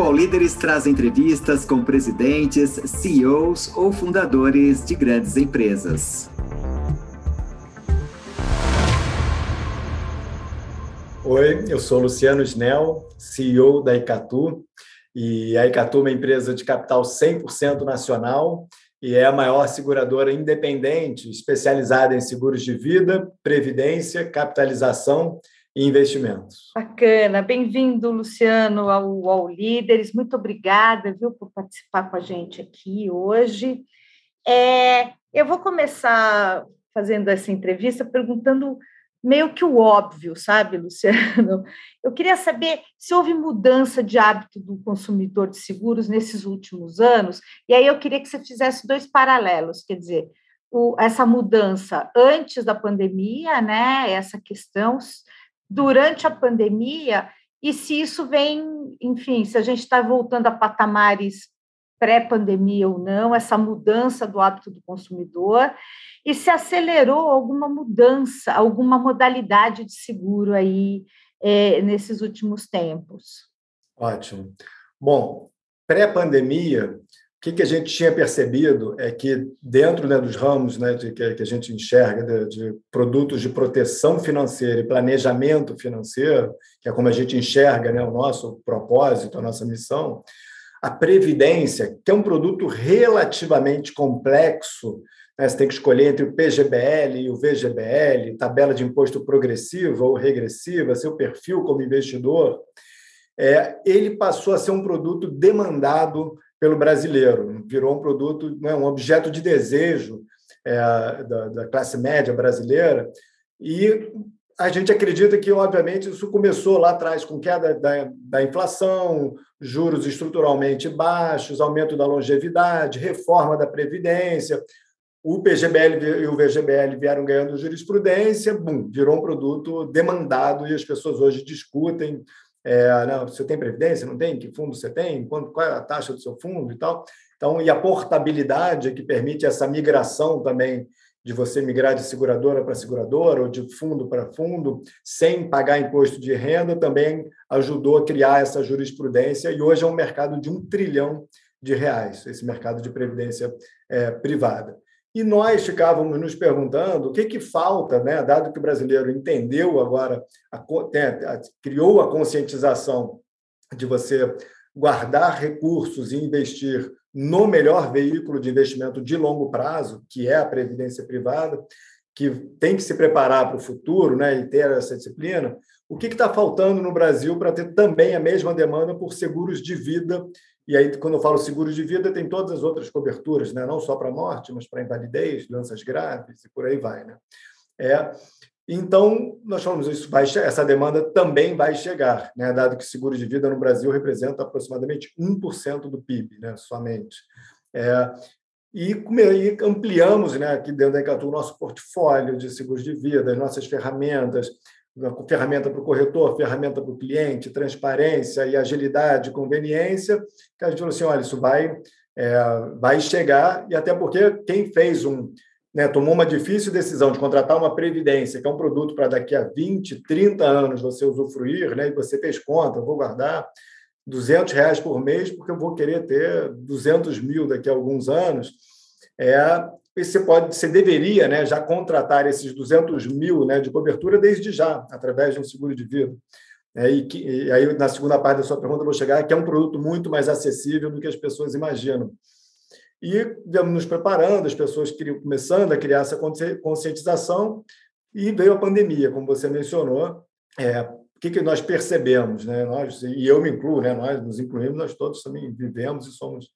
O Líderes traz entrevistas com presidentes, CEOs ou fundadores de grandes empresas. Oi, eu sou Luciano Snell, CEO da Icatu, e a Icatu é uma empresa de capital 100% nacional e é a maior seguradora independente especializada em seguros de vida, previdência, capitalização e investimentos. Bacana, bem-vindo, Luciano, ao, ao Líderes. Muito obrigada, viu, por participar com a gente aqui hoje. É, eu vou começar fazendo essa entrevista perguntando meio que o óbvio, sabe, Luciano? Eu queria saber se houve mudança de hábito do consumidor de seguros nesses últimos anos, e aí eu queria que você fizesse dois paralelos, quer dizer, o, essa mudança antes da pandemia, né, essa questão durante a pandemia e se isso vem, enfim, se a gente está voltando a patamares pré-pandemia ou não, essa mudança do hábito do consumidor e se acelerou alguma mudança, alguma modalidade de seguro aí é, nesses últimos tempos. Ótimo. Bom, pré-pandemia, que, que a gente tinha percebido é que dentro né, dos ramos né, de, que, que, a gente enxerga de, de, produtos de proteção financeira e planejamento financeiro, que é como a gente enxerga né, o nosso propósito, a nossa missão, a previdência, que é um produto relativamente complexo, né, você tem que escolher entre o PGBL e o VGBL, tabela de imposto progressiva ou regressiva, seu perfil como investidor, é, ele passou a ser um produto demandado pelo brasileiro, virou um produto, né, um objeto de desejo é, da, da, classe média brasileira. E a gente acredita que, obviamente, isso começou lá atrás com queda da, da inflação, juros estruturalmente baixos, aumento da longevidade, reforma da Previdência. O PGBL e o VGBL vieram ganhando jurisprudência, virou um produto demandado e as pessoas hoje discutem é, não, você tem previdência, não tem? Que fundo você tem? Quanto, qual é a taxa do seu fundo e tal? Então, e a portabilidade que permite essa migração também de você migrar de seguradora para seguradora ou de fundo para fundo, sem pagar imposto de renda, também ajudou a criar essa jurisprudência e hoje é um mercado de um trilhão de reais, esse mercado de previdência é, privada. E nós ficávamos nos perguntando o que, que falta, né? dado que o brasileiro entendeu agora, a, a, criou a conscientização de você guardar recursos e investir no melhor veículo de investimento de longo prazo, que é a previdência privada, que tem que se preparar para o futuro né, e ter essa disciplina. O que está faltando no Brasil para ter também a mesma demanda por seguros de vida e aí, quando eu falo seguros de vida, tem todas as outras coberturas, né? não só para morte, mas para invalidez, doenças graves e por aí vai. Né? É, então, nós falamos isso vai, essa demanda também vai chegar, né? dado que seguro de vida no Brasil representa aproximadamente 1% do PIB, né? somente. É, e, e, ampliamos né, aqui dentro da Encatu o nosso portfólio de seguros de vida, as nossas ferramentas, ferramenta para o corretor, ferramenta para o cliente, transparência e agilidade, conveniência, que a gente falou assim, olha, isso vai, é, vai chegar, e até porque quem fez um, né, tomou uma difícil decisão de contratar uma previdência, que é um produto para daqui a 20, 30 anos você usufruir, né, e você fez conta, vou guardar 200 reais por mês, porque eu vou querer ter 200 mil daqui a alguns anos, é, você pode, você deveria, né, já contratar esses 200 mil, né, de cobertura desde já, através de um seguro de vida. É, e, que, e aí, na segunda parte da sua pergunta, eu vou chegar que é um produto muito mais acessível do que as pessoas imaginam. E viemos nos preparando, as pessoas queriam, começando a criar essa conscientização, e veio a pandemia, como você mencionou. É, o que, que nós percebemos? Né? Nós, e eu me incluo, né? nós nos incluímos, nós todos também vivemos e somos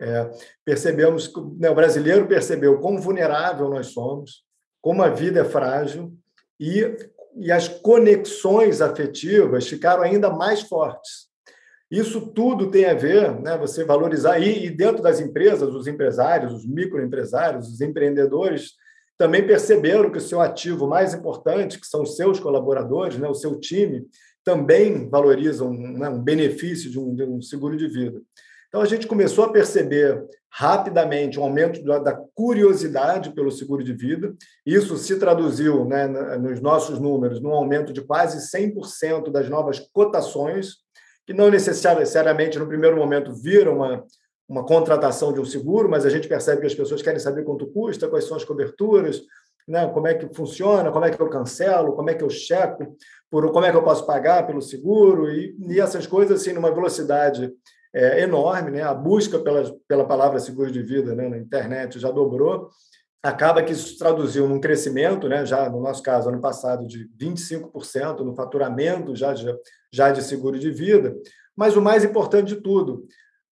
é, percebemos que né, o brasileiro percebeu quão vulnerável nós somos, como a vida é frágil e, e as conexões afetivas ficaram ainda mais fortes. Isso tudo tem a ver, né, você valorizar, e, e dentro das empresas, os empresários, os microempresários, os empreendedores, também perceberam que o seu ativo mais importante, que são os seus colaboradores, né, o seu time, também valorizam né, um benefício de um, de um seguro de vida. Então, a gente começou a perceber rapidamente um aumento da curiosidade pelo seguro de vida. Isso se traduziu né, nos nossos números num aumento de quase 100% das novas cotações que não necessariamente no primeiro momento viram uma, uma contratação de um seguro, mas a gente percebe que as pessoas querem saber quanto custa, quais são as coberturas, né? como é que funciona, como é que eu cancelo, como é que eu checo, por, como é que eu posso pagar pelo seguro, e, e essas coisas assim, numa velocidade é, enorme. Né? A busca pela, pela palavra seguro de vida né, na internet já dobrou. Acaba que isso traduziu num crescimento, né, já no nosso caso, ano passado, de 25% no faturamento já de, já de seguro de vida. Mas o mais importante de tudo,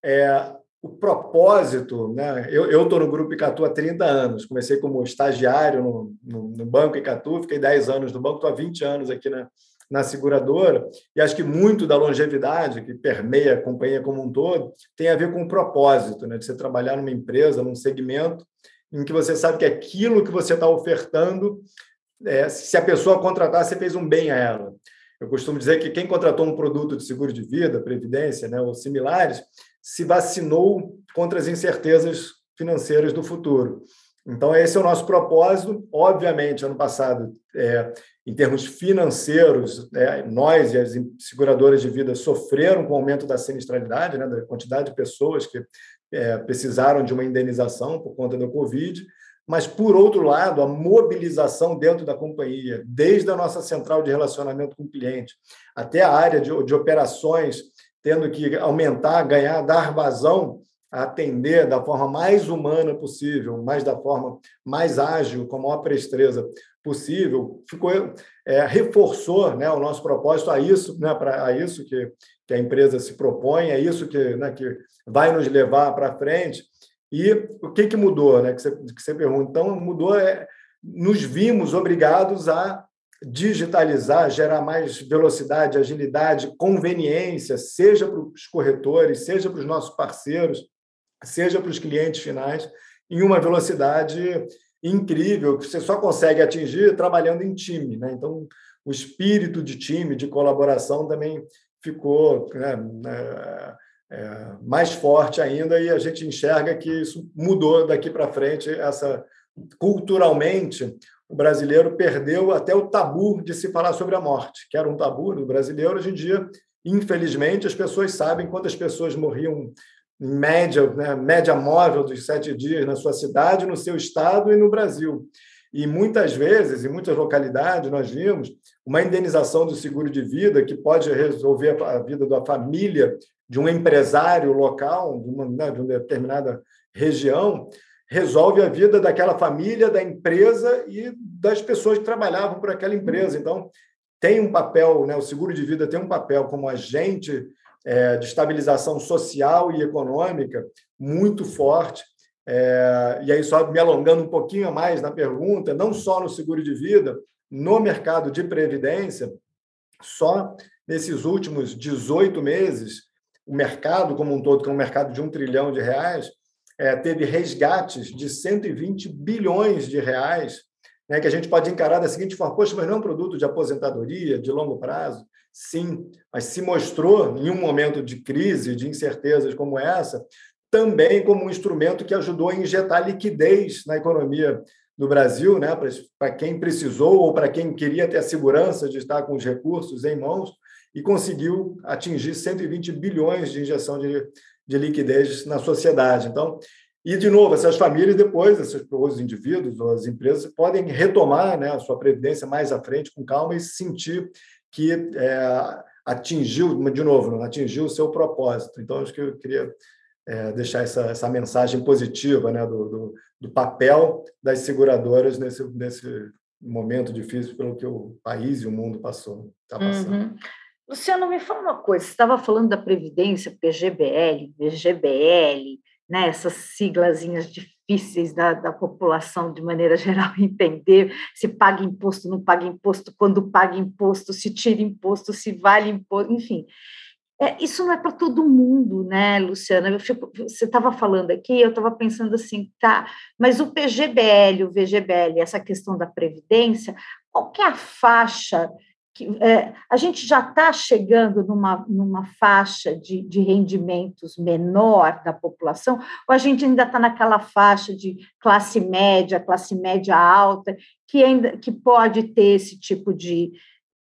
é, o propósito, né? Eu estou no Grupo Icatu há 30 anos, comecei como estagiário no, no, no Banco Icatu, fiquei 10 anos no banco, estou há 20 anos aqui na, na seguradora, e acho que muito da longevidade que permeia a companhia como um todo tem a ver com o propósito, né? de você trabalhar numa empresa, num segmento em que você sabe que aquilo que você está ofertando, é, se a pessoa contratar, você fez um bem a ela. Eu costumo dizer que quem contratou um produto de seguro de vida, previdência, né, ou similares, se vacinou contra as incertezas financeiras do futuro. Então, esse é o nosso propósito. Obviamente, ano passado, é, em termos financeiros, é, nós e as seguradoras de vida sofreram com o aumento da sinistralidade, né, da quantidade de pessoas que é, precisaram de uma indenização por conta do Covid. Mas, por outro lado, a mobilização dentro da companhia, desde a nossa central de relacionamento com o cliente até a área de, de operações tendo que aumentar, ganhar, dar vazão atender da forma mais humana possível, mais da forma mais ágil, com a maior presteza possível, ficou é, reforçou né, o nosso propósito a isso, né, a isso que, que a empresa se propõe, é isso que, né, que vai nos levar para frente. E o que, que mudou, né? Que você, que você pergunta. Então, mudou, é, nos vimos obrigados a digitalizar, gerar mais velocidade, agilidade, conveniência, seja para os corretores, seja para os nossos parceiros, seja para os clientes finais, em uma velocidade incrível que você só consegue atingir trabalhando em time. Né? Então, o espírito de time, de colaboração também ficou né, é, é, mais forte ainda e a gente enxerga que isso mudou daqui para frente, essa culturalmente o brasileiro perdeu até o tabu de se falar sobre a morte, que era um tabu no brasileiro. Hoje em dia, infelizmente, as pessoas sabem quantas pessoas morriam média, né, média móvel dos sete dias na sua cidade, no seu estado e no Brasil. E muitas vezes, em muitas localidades, nós vimos uma indenização do seguro de vida que pode resolver a vida da família de um empresário local, de uma, né, de uma determinada região, resolve a vida daquela família, da empresa e das pessoas que trabalhavam por aquela empresa. Então, tem um papel, né, o seguro de vida tem um papel como agente é, de estabilização social e econômica muito forte. É, e aí, só me alongando um pouquinho mais na pergunta, não só no seguro de vida, no mercado de previdência, só nesses últimos 18 meses, o mercado como um todo, que é um mercado de um trilhão de reais, é, teve resgates de 120 bilhões de reais, né, que a gente pode encarar da seguinte forma: poxa, mas não é um produto de aposentadoria de longo prazo? Sim, mas se mostrou, em um momento de crise, de incertezas como essa, também como um instrumento que ajudou a injetar liquidez na economia do Brasil, né, para quem precisou ou para quem queria ter a segurança de estar com os recursos em mãos, e conseguiu atingir 120 bilhões de injeção de, de liquidez na sociedade. Então, e, de novo, essas famílias, depois, esses, os indivíduos ou as empresas, podem retomar né, a sua previdência mais à frente, com calma, e sentir que é, atingiu, de novo, atingiu o seu propósito. Então, acho que eu queria é, deixar essa, essa mensagem positiva né, do, do, do, papel das seguradoras nesse, nesse momento difícil pelo que o país e o mundo passou, está passando. Uhum. Luciano, me fala uma coisa, você estava falando da Previdência, PGBL, VGBL, né, essas siglazinhas difíceis da, da população, de maneira geral, entender se paga imposto, não paga imposto, quando paga imposto, se tira imposto, se vale imposto, enfim. É, isso não é para todo mundo, né, Luciana? Você estava falando aqui, eu estava pensando assim, tá, mas o PGBL, o VGBL, essa questão da Previdência, qual é a faixa que é, a gente já está chegando numa, numa faixa de, de rendimentos menor da população, ou a gente ainda está naquela faixa de classe média, classe média alta, que ainda que pode ter esse tipo de,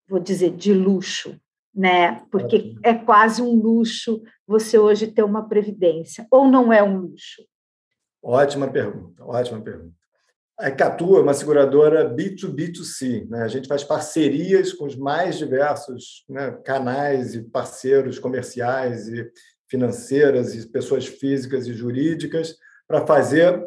vou dizer, de luxo? né? Porque é quase um luxo você hoje ter uma previdência, ou não é um luxo? Ótima pergunta, ótima pergunta. A Ecatu é uma seguradora B2B2C. Né? A gente faz parcerias com os mais diversos né, canais e parceiros comerciais e financeiras e pessoas físicas e jurídicas para fazer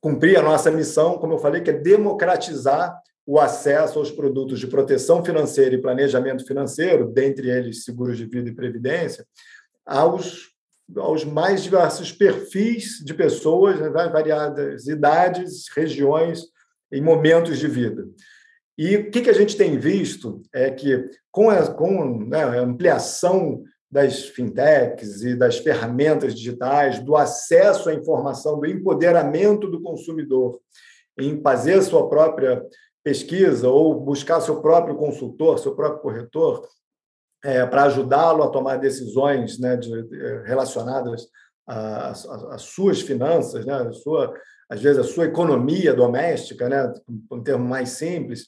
cumprir a nossa missão, como eu falei, que é democratizar o acesso aos produtos de proteção financeira e planejamento financeiro, dentre eles seguros de vida e previdência, aos aos mais diversos perfis de pessoas, né, variadas idades, regiões e momentos de vida. E o que, a gente tem visto é que, com a, com, né, a ampliação das fintechs e das ferramentas digitais, do acesso à informação, do empoderamento do consumidor em fazer sua própria pesquisa ou buscar seu próprio consultor, seu próprio corretor, é, para ajudá-lo a tomar decisões né, de, relacionadas às suas finanças, né, a sua, às vezes a sua economia doméstica, né, um termo mais simples,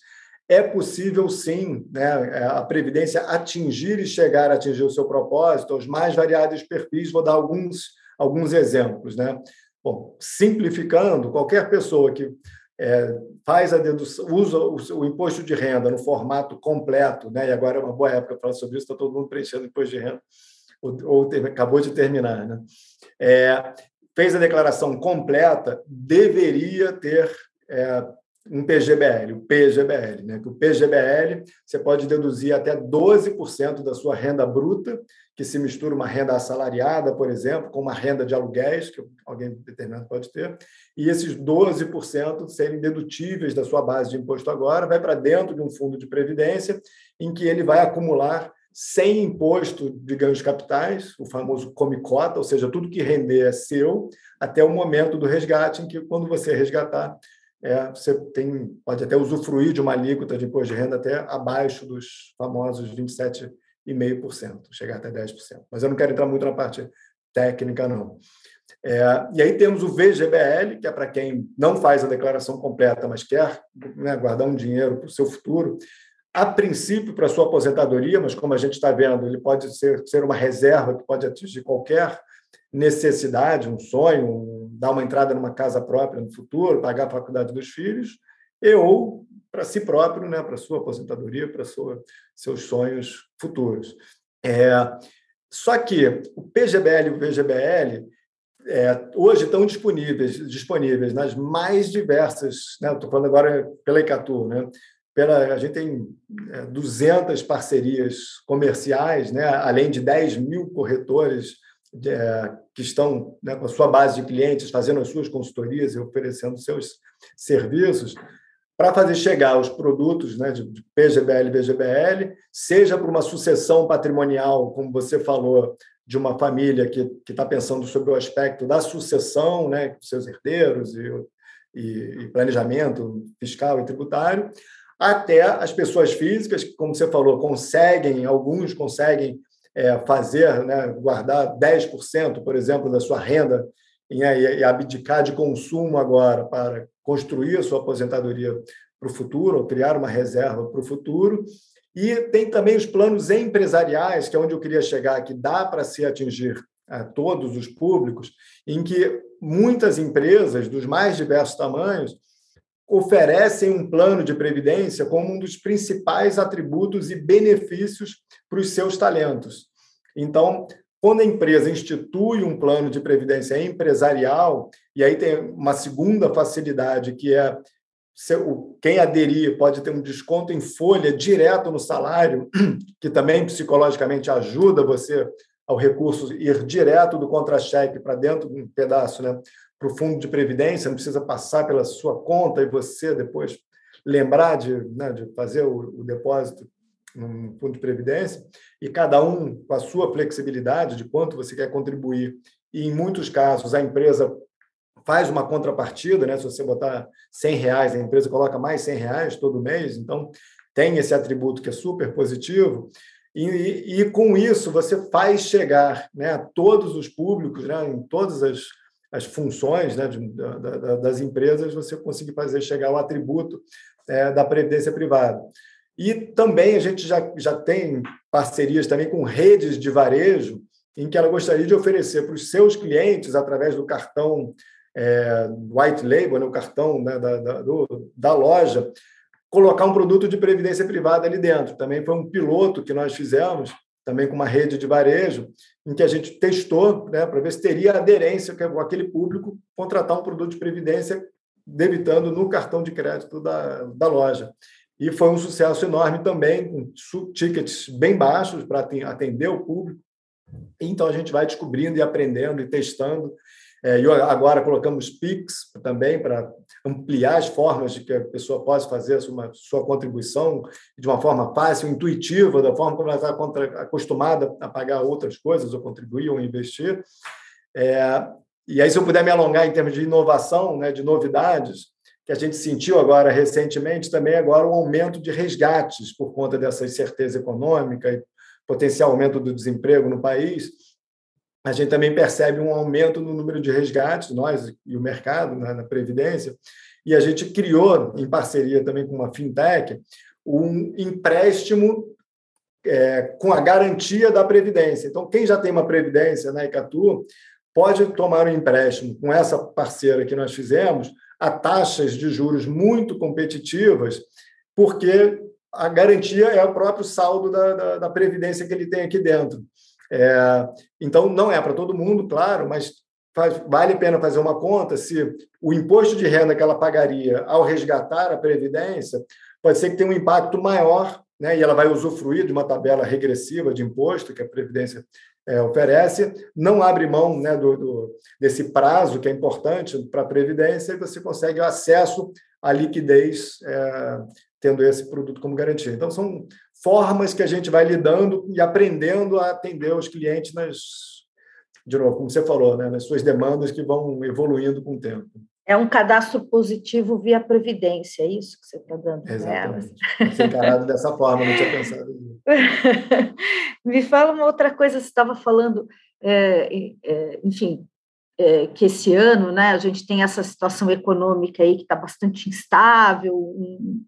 é possível sim né, é, a Previdência atingir e chegar a atingir o seu propósito, os mais variados perfis. Vou dar alguns, alguns exemplos. Né? Bom, simplificando, qualquer pessoa que é, faz a dedução, usa o, o, imposto de renda no formato completo, né? e agora é uma boa época para falar sobre isso, está todo mundo preenchendo imposto de renda, ou, ou ter, acabou de terminar. Né? É, fez a declaração completa, deveria ter é, um PGBL, o PGBL, né? Que o PGBL você pode deduzir até 12% da sua renda bruta, que se mistura uma renda assalariada, por exemplo, com uma renda de aluguéis, que alguém determinado pode ter, e esses 12% serem dedutíveis da sua base de imposto agora, vai para dentro de um fundo de previdência, em que ele vai acumular sem imposto de ganhos capitais, o famoso come-cota, ou seja, tudo que render é seu, até o momento do resgate, em que, quando você resgatar, é, você tem, pode até usufruir de uma alíquota de imposto de renda até abaixo dos famosos 27,5%, chegar até 10%. Mas eu não quero entrar muito na parte técnica, não. É, e aí temos o VGBL, que é para quem não faz a declaração completa, mas quer né, guardar um dinheiro para o seu futuro. A princípio, para sua aposentadoria, mas como a gente está vendo, ele pode ser, ser uma reserva que pode atingir qualquer necessidade, um sonho, um, dar uma entrada numa casa própria no futuro, pagar a faculdade dos filhos, e ou para si próprio, né, para sua aposentadoria, para sua, seus sonhos futuros. É, só que o PGBL e o VGBL é, hoje estão disponíveis, disponíveis nas mais diversas, né, estou falando agora pela Icatu, né, pela, a gente tem 200 é, parcerias comerciais, né, além de 10 mil corretores é, que estão né, com a sua base de clientes, fazendo as suas consultorias e oferecendo seus serviços, para fazer chegar os produtos né, de PGBL e VGBL, seja por uma sucessão patrimonial, como você falou, de uma família que está pensando sobre o aspecto da sucessão, né, seus herdeiros e, e, e planejamento fiscal e tributário, até as pessoas físicas, que, como você falou, conseguem, alguns conseguem é, fazer, né, guardar 10%, por exemplo, da sua renda e, e abdicar de consumo agora para construir a sua aposentadoria para o futuro, ou criar uma reserva para o futuro. E tem também os planos empresariais, que é onde eu queria chegar, que dá para se atingir a todos os públicos, em que muitas empresas dos mais diversos tamanhos oferecem um plano de previdência como um dos principais atributos e benefícios para os seus talentos. Então, quando a empresa institui um plano de previdência empresarial, e aí tem uma segunda facilidade, que é quem aderir pode ter um desconto em folha direto no salário, que também psicologicamente ajuda você ao recurso ir direto do contra-cheque para dentro de um pedaço, né, para o fundo de previdência, não precisa passar pela sua conta e você depois lembrar de, né, de fazer o, o depósito no fundo de previdência, e cada um com a sua flexibilidade de quanto você quer contribuir. E, em muitos casos, a empresa faz uma contrapartida, né? se você botar 100 reais, a empresa coloca mais 100 reais todo mês, então tem esse atributo que é super positivo. E, e, e com isso, você faz chegar né, a todos os públicos, né, em todas as, as funções né, de, da, das empresas, você conseguir fazer chegar o atributo é, da previdência privada. E também a gente já, já tem parcerias também com redes de varejo, em que ela gostaria de oferecer para os seus clientes, através do cartão é, white label, né, o cartão né, da, da, do, da loja, colocar um produto de previdência privada ali dentro. Também foi um piloto que nós fizemos, também com uma rede de varejo, em que a gente testou né, para ver se teria aderência com aquele público contratar um produto de previdência debitando no cartão de crédito da, da loja. E foi um sucesso enorme também, com tickets bem baixos para atender o público. Então, a gente vai descobrindo e aprendendo e testando é, e agora colocamos PIX também para ampliar as formas de que a pessoa possa fazer a sua, sua contribuição de uma forma fácil, intuitiva, da forma como ela está acostumada a pagar outras coisas, ou contribuir, ou investir. É, e aí, se eu puder me alongar em termos de inovação, né, de novidades, que a gente sentiu agora recentemente também agora o aumento de resgates por conta dessa incerteza econômica e potencial aumento do desemprego no país a gente também percebe um aumento no número de resgates, nós e o mercado, né, na Previdência, e a gente criou, em parceria também com uma fintech, um empréstimo é, com a garantia da Previdência. Então, quem já tem uma Previdência na Icatu pode tomar um empréstimo com essa parceira que nós fizemos a taxas de juros muito competitivas, porque a garantia é o próprio saldo da, da, da Previdência que ele tem aqui dentro. É, então, não é para todo mundo, claro, mas faz, vale a pena fazer uma conta se o imposto de renda que ela pagaria ao resgatar a Previdência pode ser que tenha um impacto maior, né, e ela vai usufruir de uma tabela regressiva de imposto que a Previdência é, oferece, não abre mão né, do, do, desse prazo que é importante para a Previdência e você consegue acesso à liquidez é, tendo esse produto como garantia. Então, são formas que a gente vai lidando e aprendendo a atender os clientes nas, de novo, como você falou, né, nas suas demandas que vão evoluindo com o tempo. É um cadastro positivo via Previdência, é isso que você está dando Exatamente. Ser encarado dessa forma, não tinha pensado nisso. Me fala uma outra coisa, você estava falando, é, é, enfim, é, que esse ano né, a gente tem essa situação econômica aí que está bastante instável,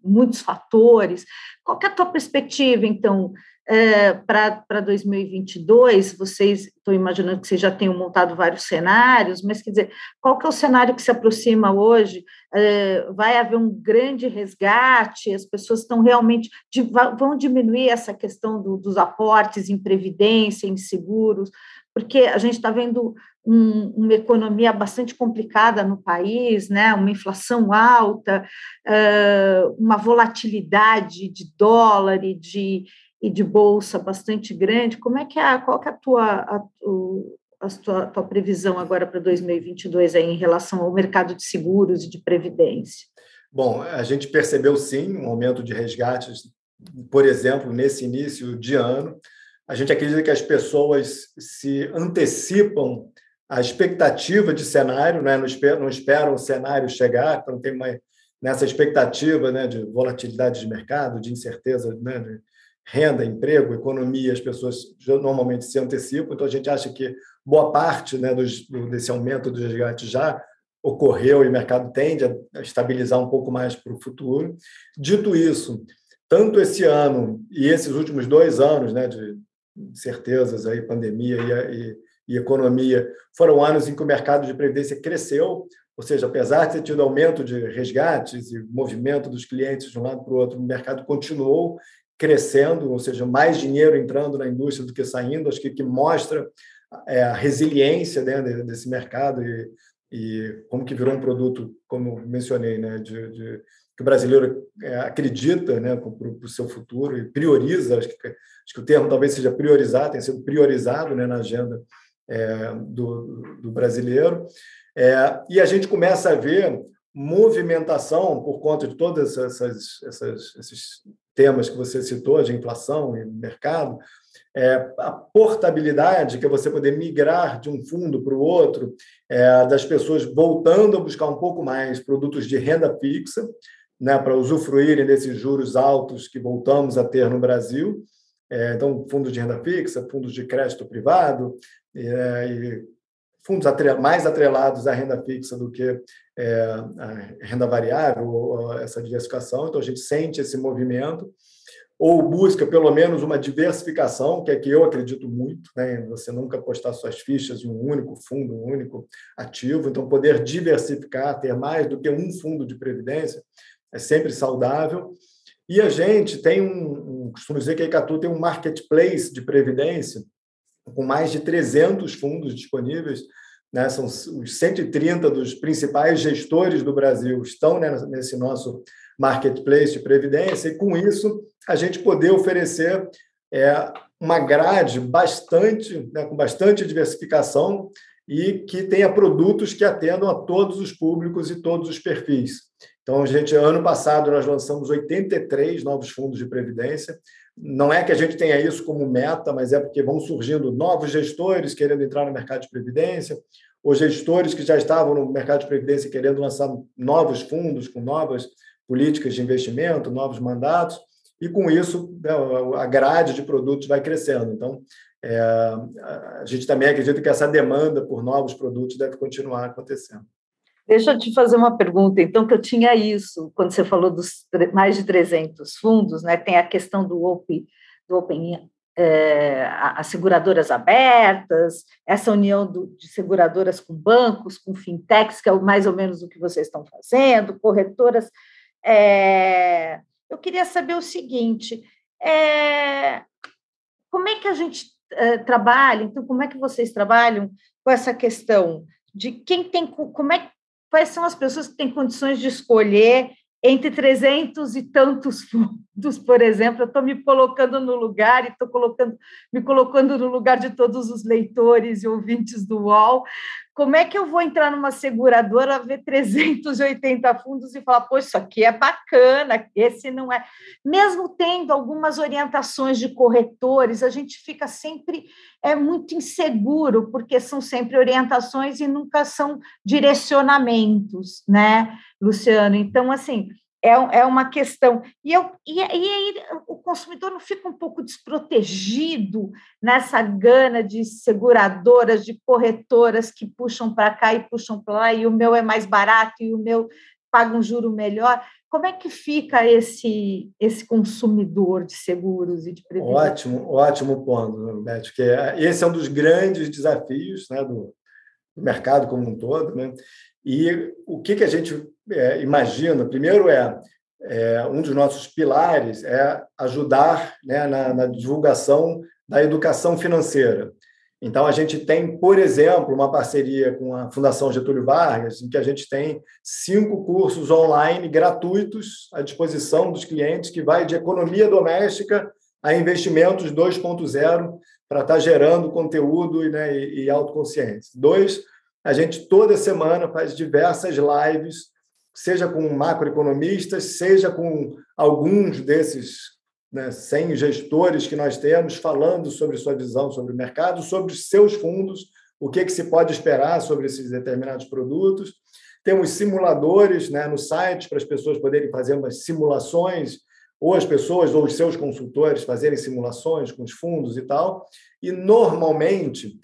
muitos fatores. Qual é a tua perspectiva, então, é, para 2022? Vocês, estou imaginando que vocês já tenham montado vários cenários, mas quer dizer, qual que é o cenário que se aproxima hoje? É, vai haver um grande resgate? As pessoas estão realmente, vão diminuir essa questão do, dos aportes em previdência, em seguros, porque a gente está vendo um, uma economia bastante complicada no país, né? uma inflação alta, uh, uma volatilidade de dólar e de, e de bolsa bastante grande. Como é que é, qual que é a tua, a, a tua, tua previsão agora para 2022 aí, em relação ao mercado de seguros e de previdência? Bom, a gente percebeu sim um aumento de resgates, por exemplo, nesse início de ano. A gente acredita que as pessoas se antecipam a expectativa de cenário, né? não, esperam, não esperam o cenário chegar, então tem uma, nessa expectativa né, de volatilidade de mercado, de incerteza né, de renda, emprego, economia, as pessoas normalmente se antecipam, então a gente acha que boa parte né, dos, desse aumento do resgate já ocorreu e o mercado tende a estabilizar um pouco mais para o futuro. Dito isso, tanto esse ano e esses últimos dois anos né, de certezas, aí, pandemia e, e e economia. Foram anos em que o mercado de previdência cresceu, ou seja, apesar de ter tido aumento de resgates e movimento dos clientes de um lado para o outro, o mercado continuou crescendo, ou seja, mais dinheiro entrando na indústria do que saindo, acho que, que mostra é, a resiliência né, desse mercado e, e, como que virou um produto, como mencionei, né, de, de que o brasileiro é, acredita né, para o seu futuro e prioriza, acho que, acho que o termo talvez seja priorizar, tem sido priorizado né, na agenda é, do, do, brasileiro. É, e a gente começa a ver movimentação por conta de todos esses temas que você citou, de inflação e mercado, é, a portabilidade, que é você poder migrar de um fundo para o outro, é, das pessoas voltando a buscar um pouco mais produtos de renda fixa, né, para usufruírem desses juros altos que voltamos a ter no Brasil. É, então, fundos de renda fixa, fundos de crédito privado, é, e fundos mais atrelados à renda fixa do que é, a renda variável ou essa diversificação. Então, a gente sente esse movimento. ou busca pelo menos uma diversificação, que é que eu acredito muito, né? Você nunca apostar suas fichas em um único fundo, um único ativo, então poder diversificar, ter mais do que um fundo de previdência é sempre saudável. E a gente tem um, um costumo dizer que a Icatu tem um marketplace de previdência com mais de 300 fundos disponíveis, né? São os 130 dos principais gestores do Brasil estão né, nesse nosso marketplace de previdência, e com isso a gente poder oferecer é, uma grade bastante, né, com bastante diversificação e que tenha produtos que atendam a todos os públicos e todos os perfis. Então, gente, ano passado, nós lançamos 83 novos fundos de previdência. Não é que a gente tenha isso como meta, mas é porque vão surgindo novos gestores querendo entrar no mercado de previdência, ou gestores que já estavam no mercado de previdência querendo lançar novos fundos com novas políticas de investimento, novos mandatos, e com isso né, a grade de produtos vai crescendo. Então, é, a gente também acredita que essa demanda por novos produtos deve continuar acontecendo. Deixa eu te fazer uma pergunta, então, que eu tinha isso, quando você falou dos mais de 300 fundos, né, tem a questão do Open, do open é, as seguradoras abertas, essa união do, de seguradoras com bancos, com fintechs, que é mais ou menos o que vocês estão fazendo, corretoras é, eu queria saber o seguinte: é, como é que a gente é, trabalha? Então, como é que vocês trabalham com essa questão de quem tem, como é, quais são as pessoas que têm condições de escolher entre 300 e tantos fundos, por exemplo, eu estou me colocando no lugar e estou colocando, me colocando no lugar de todos os leitores e ouvintes do UOL. Como é que eu vou entrar numa seguradora, ver 380 fundos e falar, pô, isso aqui é bacana, esse não é. Mesmo tendo algumas orientações de corretores, a gente fica sempre é muito inseguro, porque são sempre orientações e nunca são direcionamentos, né, Luciano? Então, assim, é, é uma questão. E, eu, e, e aí o consumidor não fica um pouco desprotegido nessa gana de seguradoras, de corretoras que puxam para cá e puxam para lá, e o meu é mais barato e o meu paga um juro melhor. Como é que fica esse, esse consumidor de seguros e de previdência? Ótimo, ótimo ponto, Beth, que é, esse é um dos grandes desafios né, do, do mercado como um todo. Né? E o que, que a gente é, imagina, primeiro é, é, um dos nossos pilares é ajudar né, na, na divulgação da educação financeira. Então, a gente tem, por exemplo, uma parceria com a Fundação Getúlio Vargas, em que a gente tem cinco cursos online gratuitos à disposição dos clientes, que vai de economia doméstica a investimentos 2.0, para estar gerando conteúdo né, e, e autoconsciência. Dois, a gente toda semana faz diversas lives, seja com macroeconomistas, seja com alguns desses né, 100 gestores que nós temos falando sobre sua visão sobre o mercado, sobre seus fundos, o que, que se pode esperar sobre esses determinados produtos. Temos simuladores né, no site para as pessoas poderem fazer umas simulações, ou as pessoas ou os seus consultores fazerem simulações com os fundos e tal. E, normalmente,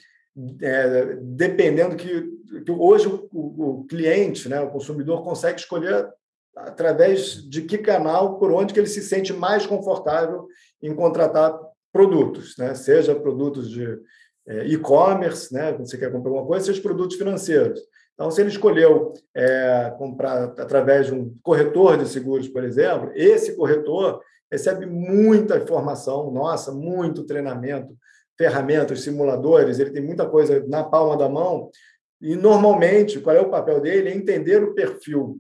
é, dependendo que, que hoje o, o, o, cliente, né, o consumidor, consegue escolher através de que canal, por onde que ele se sente mais confortável em contratar produtos, né? seja produtos de é, e-commerce, né? quando você quer comprar alguma coisa, seja produtos financeiros. Então, se ele escolheu é, comprar através de um corretor de seguros, por exemplo, esse corretor recebe muita informação, nossa, muito treinamento, ferramentas, simuladores, ele tem muita coisa na palma da mão. E, normalmente, qual é o papel dele? É entender o perfil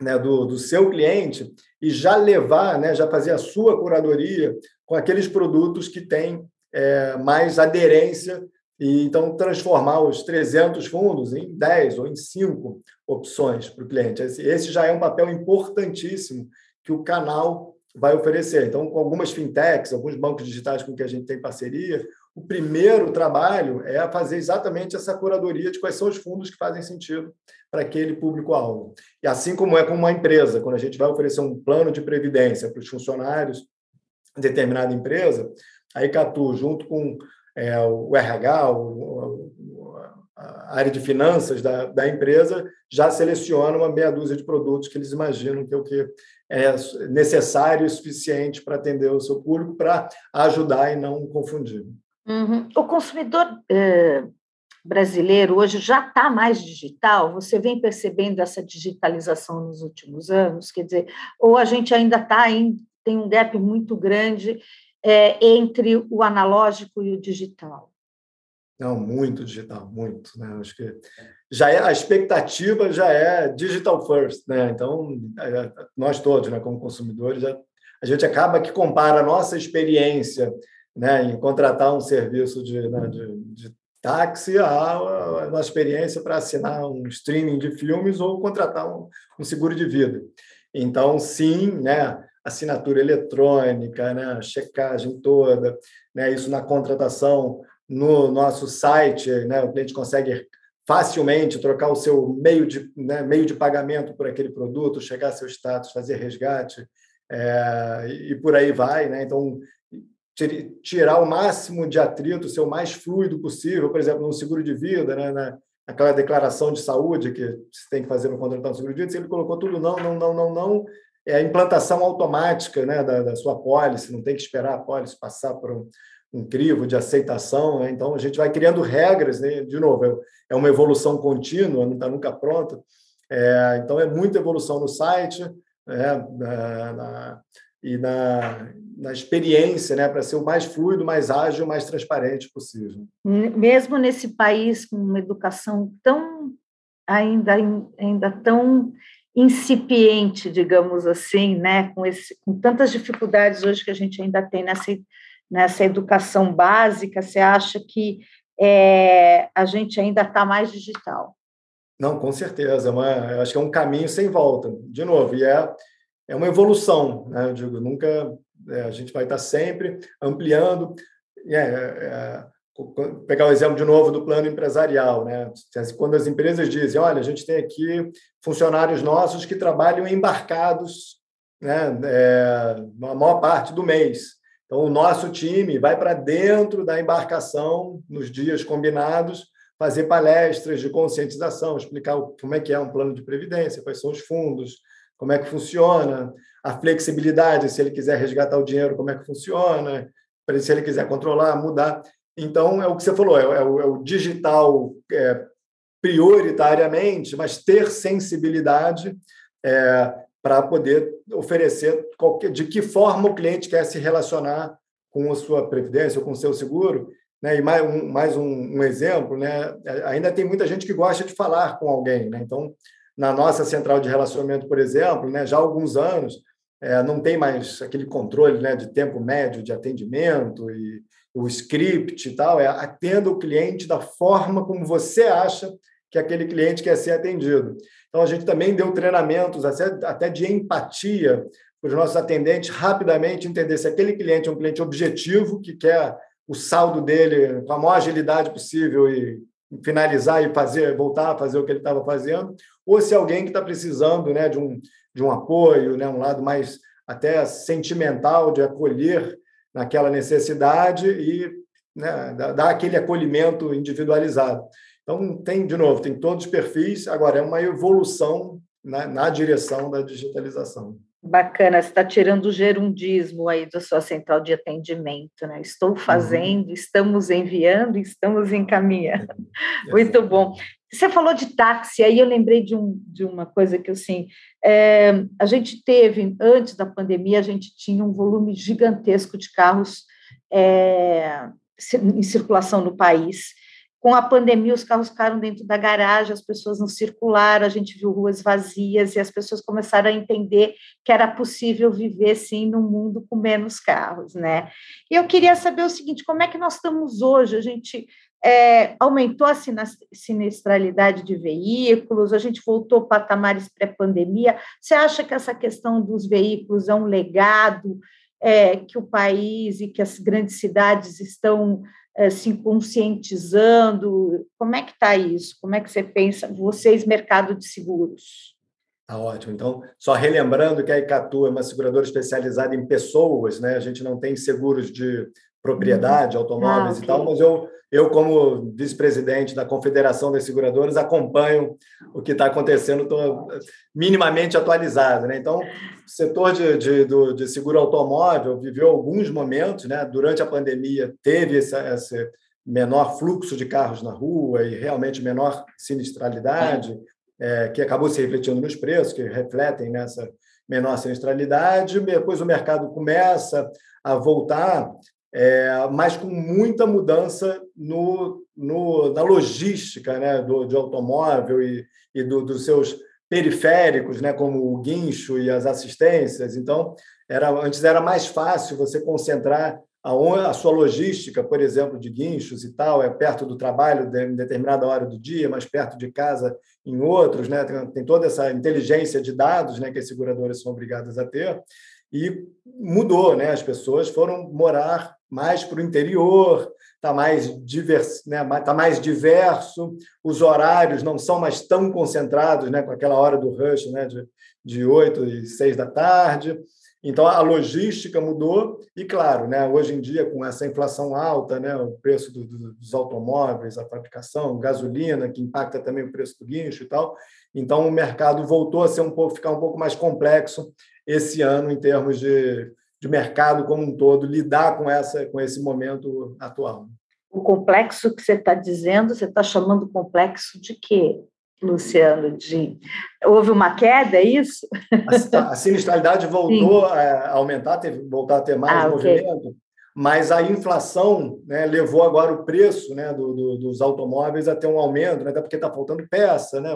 né, do, do seu cliente e já levar, né, já fazer a sua curadoria com aqueles produtos que têm é, mais aderência e então transformar os 300 fundos em 10 ou em 5 opções para o cliente. Esse, esse já é um papel importantíssimo que o canal vai oferecer. Então, com algumas fintechs, alguns bancos digitais com que a gente tem parceria, o primeiro trabalho é fazer exatamente essa curadoria de quais são os fundos que fazem sentido para aquele público-alvo. E assim como é com uma empresa, quando a gente vai oferecer um plano de previdência para os funcionários de determinada empresa, a Icatu, junto com é, o RH, o, a área de finanças da, da empresa já seleciona uma meia dúzia de produtos que eles imaginam que é o que é necessário e suficiente para atender o seu público, para ajudar e não confundir. Uhum. O consumidor eh, brasileiro hoje já está mais digital? Você vem percebendo essa digitalização nos últimos anos? Quer dizer, ou a gente ainda está em tem um gap muito grande é, entre o analógico e o digital? Não, muito digital, muito. Né? Acho que já é a expectativa já é digital first, né? Então é, nós todos, né, como consumidores, já, a gente acaba que compara a nossa experiência, né, em contratar um serviço de, né, de, de táxi a nossa experiência para assinar um streaming de filmes ou contratar um, um seguro de vida. Então, sim, né, assinatura eletrônica, né, checagem toda, né, isso na contratação no nosso site, né, o cliente consegue facilmente trocar o seu meio de, né, meio de pagamento por aquele produto, chegar a seu status, fazer resgate, é, e por aí vai. Né? Então, tirar o máximo de atrito, ser o mais fluido possível, por exemplo, no seguro de vida, né, na, aquela declaração de saúde que você tem que fazer no contratar um seguro de vida, se ele colocou tudo não, não, não, não, não, é a implantação automática né, da, da sua pólice, não tem que esperar a pólice passar por um, um crivo de aceitação. Né? Então, a gente vai criando regras, né? de novo, é, é uma evolução contínua, não está nunca pronta. É, então, é muita evolução no site é, na, na, e na, na experiência, né? para ser o mais fluido, mais ágil, mais transparente possível. Mesmo nesse país com uma educação tão ainda ainda tão incipiente, digamos assim, né, com, esse, com tantas dificuldades hoje que a gente ainda tem nessa, nessa educação básica, você acha que é, a gente ainda está mais digital? Não, com certeza. É acho que é um caminho sem volta. De novo, e é, é uma evolução. Né? Eu digo, nunca é, a gente vai estar sempre ampliando. É, é, pegar o exemplo de novo do plano empresarial, né? Quando as empresas dizem, olha, a gente tem aqui funcionários nossos que trabalham embarcados, né? É, a maior parte do mês. Então, o nosso time vai para dentro da embarcação nos dias combinados, fazer palestras de conscientização, explicar como é que é um plano de previdência, quais são os fundos, como é que funciona, a flexibilidade, se ele quiser resgatar o dinheiro, como é que funciona, se ele quiser controlar, mudar. Então, é o que você falou, é, é, o, é o, digital é, prioritariamente, mas ter sensibilidade é, para poder oferecer qualquer, de que forma o cliente quer se relacionar com a sua previdência ou com o seu seguro. Né? E mais um, mais um, um exemplo, né? ainda tem muita gente que gosta de falar com alguém. Né? Então, na nossa central de relacionamento, por exemplo, né, já há alguns anos, é, não tem mais aquele controle né, de tempo médio de atendimento e o script e tal, é atenda o cliente da forma como você acha que aquele cliente quer ser atendido. Então, a gente também deu treinamentos até de empatia para os nossos atendentes rapidamente entender se aquele cliente é um cliente objetivo, que quer o saldo dele com a maior agilidade possível e finalizar e fazer, voltar a fazer o que ele estava fazendo, ou se alguém que está precisando né, de, um, de um apoio, né, um lado mais até sentimental de acolher naquela necessidade e né, dar aquele acolhimento individualizado. Então, tem, de novo, tem todos os perfis, agora é uma evolução na, na direção da digitalização. Bacana, você está tirando o gerundismo aí da sua central de atendimento, né? Estou uhum. fazendo, uhum. estamos enviando, estamos encaminhando. É, Muito bom. Você falou de táxi, aí eu lembrei de, um, de uma coisa que, assim, é, a gente teve, antes da pandemia, a gente tinha um volume gigantesco de carros é, em circulação no país. Com a pandemia, os carros ficaram dentro da garagem, as pessoas não circularam, a gente viu ruas vazias e as pessoas começaram a entender que era possível viver, sim, num mundo com menos carros, né? E eu queria saber o seguinte, como é que nós estamos hoje? A gente é, aumentou a sinistralidade de veículos, a gente voltou patamares pré-pandemia. Você acha que essa questão dos veículos é um legado é, que o país e que as grandes cidades estão é, se conscientizando? Como é que está isso? Como é que você pensa, vocês, mercado de seguros? Tá ótimo. Então, só relembrando que a Icatu é uma seguradora especializada em pessoas, né? A gente não tem seguros de propriedade, uhum. automóveis ah, e tal, mas eu, eu como vice-presidente da Confederação das Seguradoras, acompanho o que está acontecendo, estou minimamente atualizado. Né? Então, o setor de, de, do, de seguro automóvel viveu alguns momentos, né? durante a pandemia teve esse, esse menor fluxo de carros na rua e realmente menor sinistralidade, é, que acabou se refletindo nos preços, que refletem nessa menor sinistralidade. Depois o mercado começa a voltar, é, mas com muita mudança no, no, na logística né, do, de automóvel e, e do, dos seus periféricos, né, como o guincho e as assistências. Então, era, antes era mais fácil você concentrar a, a sua logística, por exemplo, de guinchos e tal, é perto do trabalho em determinada hora do dia, mais perto de casa em outros, né? Tem, tem toda essa inteligência de dados, né, que as seguradoras são obrigadas a ter. E mudou, né? As pessoas foram morar mais para o interior, está mais, né? tá mais diverso, os horários não são mais tão concentrados, né? com aquela hora do rush né? de, de 8 e 6 da tarde. Então, a logística mudou e, claro, né, hoje em dia, com essa inflação alta, né, o preço do, do, dos automóveis, a fabricação, gasolina, que impacta também o preço do guincho e tal, então o mercado voltou a ser um pouco, ficar um pouco mais complexo esse ano em termos de, de mercado como um todo, lidar com, essa, com esse momento atual. O complexo que você está dizendo, você está chamando complexo de quê? Luciano, de houve uma queda, é isso? A, a sinistralidade voltou Sim. a aumentar, teve voltar a ter mais ah, movimento, okay. mas a inflação né, levou agora o preço né, do, do, dos automóveis a ter um aumento, né, até porque está faltando peça, né?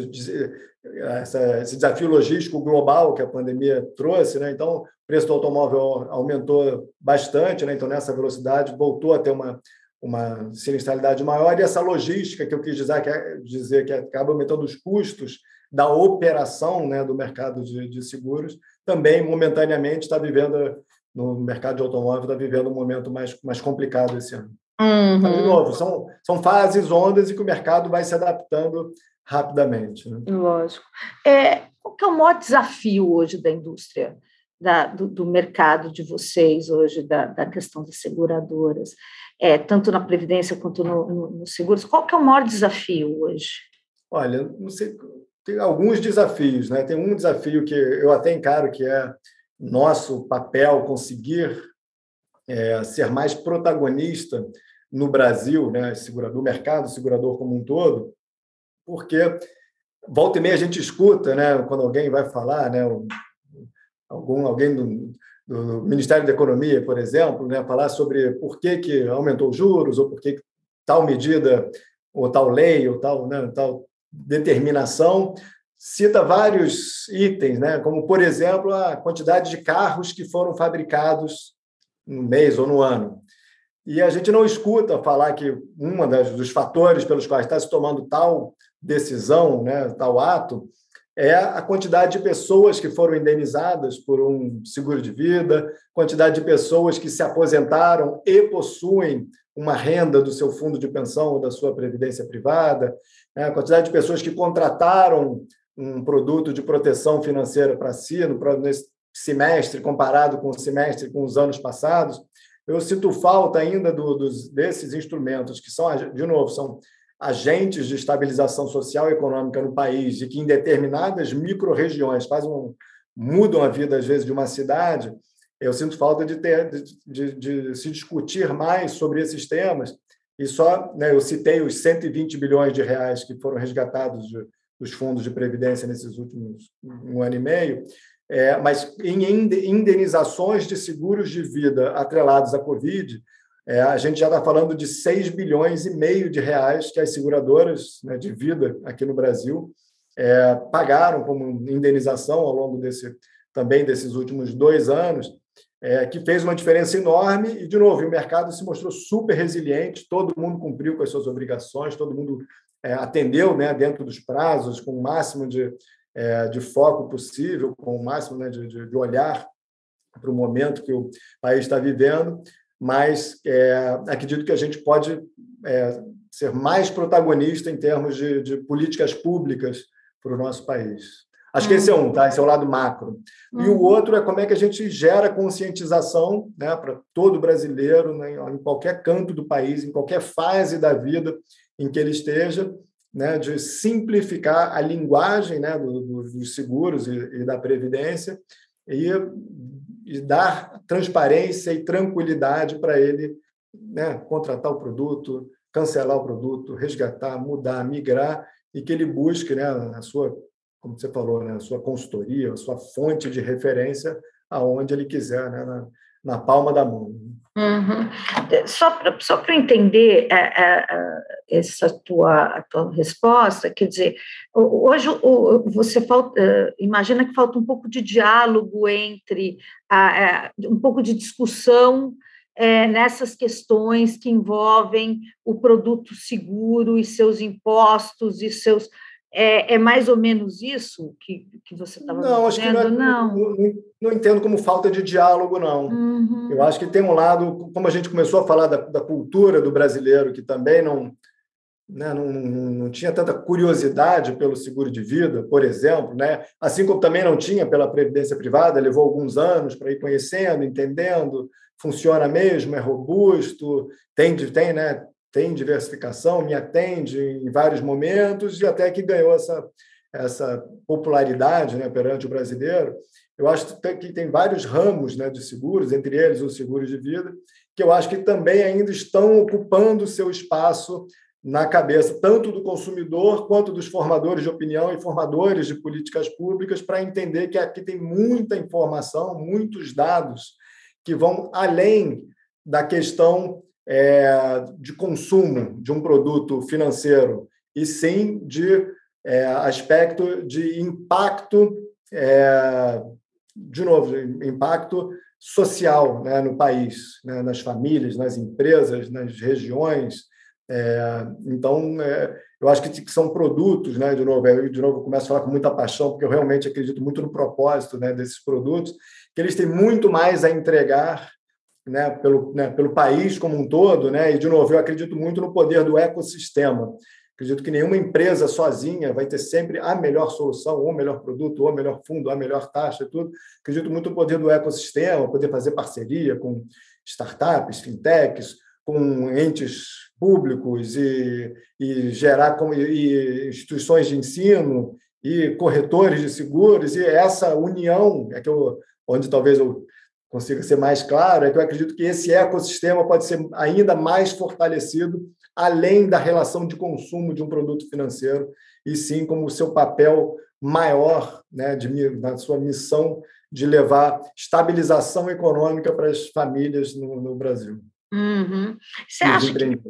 Esse desafio logístico global que a pandemia trouxe, né? Então, o preço do automóvel aumentou bastante, né? Então, nessa velocidade, voltou a ter uma, uma sinistralidade maior, e essa logística que eu quis dizer que, é, dizer que acaba aumentando os custos da operação né, do mercado de, de seguros, também momentaneamente está vivendo, no mercado de automóvel, está vivendo um momento mais, mais complicado esse ano. Uhum. Mas, de novo, são, são fases, ondas e que o mercado vai se adaptando rapidamente. Né? Lógico. É, qual que é o maior desafio hoje da indústria? Da, do, do, mercado de vocês hoje, da, da questão das seguradoras? é, tanto na Previdência quanto nos no, no seguros? Qual que é o maior desafio hoje? Olha, não sei, tem alguns desafios. Né? Tem um desafio que eu até encaro que é nosso papel conseguir é, ser mais protagonista no Brasil, né, segurador, mercado segurador como um todo, porque volta e meia a gente escuta, né, quando alguém vai falar, né, algum alguém do, do Ministério da Economia, por exemplo, né, falar sobre por que, que aumentou os juros, ou por que, que tal medida, ou tal lei, ou tal, né, tal determinação, cita vários itens, né, como, por exemplo, a quantidade de carros que foram fabricados no mês ou no ano. E a gente não escuta falar que um dos fatores pelos quais está se tomando tal decisão, né, tal ato, é a quantidade de pessoas que foram indenizadas por um seguro de vida, quantidade de pessoas que se aposentaram e possuem uma renda do seu fundo de pensão ou da sua previdência privada, né? a quantidade de pessoas que contrataram um produto de proteção financeira para si no, nesse semestre comparado com o semestre com os anos passados. Eu sinto falta ainda do, dos, desses instrumentos que são, de novo, são agentes de estabilização social e econômica no país e que em determinadas micro-regiões fazem um, mudam a vida, às vezes, de uma cidade, eu sinto falta de, ter, de, de, de se discutir mais sobre esses temas. E só, né, eu citei os 120 bilhões de reais que foram resgatados de, dos fundos de previdência nesses últimos um ano e meio, é, mas em indenizações de seguros de vida atrelados à Covid, é, a gente já está falando de 6 bilhões e meio de reais que as seguradoras né, de vida aqui no Brasil é, pagaram como indenização ao longo desse também desses últimos dois anos, é, que fez uma diferença enorme. E, de novo, o mercado se mostrou super resiliente, todo mundo cumpriu com as suas obrigações, todo mundo é, atendeu né, dentro dos prazos, com o máximo de, é, de foco possível, com o máximo né, de, de olhar para o momento que o país está vivendo mas é, acredito que a gente pode é, ser mais protagonista em termos de, de políticas públicas para o nosso país. Acho que esse é um, tá? Esse é o lado macro. E o outro é como é que a gente gera conscientização né, para todo brasileiro, né, em qualquer canto do país, em qualquer fase da vida em que ele esteja, né, de simplificar a linguagem né, do, do, dos seguros e, e, da previdência e, e, dar transparência e tranquilidade para ele né, contratar o produto, cancelar o produto, resgatar, mudar, migrar e que ele busque né, a sua como você falou, né, a sua consultoria, a sua fonte de referência aonde ele quiser, né, na, na palma da mão. Uhum. Só para só entender é, é, é, essa tua, tua resposta, quer dizer, hoje você falta, é, imagina que falta um pouco de diálogo entre, a, é, um pouco de discussão é, nessas questões que envolvem o produto seguro e seus impostos e seus é, é, mais ou menos isso que, que você estava dizendo? Não, acho que não, é, não. Não, não, não, entendo como falta de diálogo, não. Uhum. Eu acho que tem um lado, como a gente começou a falar da, da cultura do brasileiro, que também não, né, não, não, tinha tanta curiosidade pelo seguro de vida, por exemplo, né? assim como também não tinha pela previdência privada, levou alguns anos para ir conhecendo, entendendo, funciona mesmo, é robusto, tem, tem né, tem diversificação, me atende em vários momentos e até que ganhou essa, essa popularidade né, perante o brasileiro. Eu acho que tem vários ramos né, de seguros, entre eles os seguros de vida, que eu acho que também ainda estão ocupando seu espaço na cabeça, tanto do consumidor quanto dos formadores de opinião e formadores de políticas públicas, para entender que aqui tem muita informação, muitos dados que vão além da questão é, de consumo de um produto financeiro, e sim de é, aspecto de impacto, é, de novo, impacto social né, no país, né, nas famílias, nas empresas, nas regiões. É, então, é, eu acho que são produtos, né, de novo, eu, de novo começo a falar com muita paixão, porque eu realmente acredito muito no propósito né, desses produtos, que eles têm muito mais a entregar né, pelo, né, pelo país como um todo, né? E de novo, eu acredito muito no poder do ecossistema. Acredito que nenhuma empresa sozinha vai ter sempre a melhor solução, ou o melhor produto, ou o melhor fundo, ou a melhor taxa, tudo. Acredito muito no poder do ecossistema, poder fazer parceria com startups, fintechs, com entes públicos e, e gerar como, e instituições de ensino e corretores de seguros e essa união é que eu, onde talvez eu consiga ser mais claro, é que eu acredito que esse ecossistema pode ser ainda mais fortalecido, além da relação de consumo de um produto financeiro, e sim como o seu papel maior, né, de, na sua missão de levar estabilização econômica para as famílias no, no Brasil. Uhum. Você, acha que,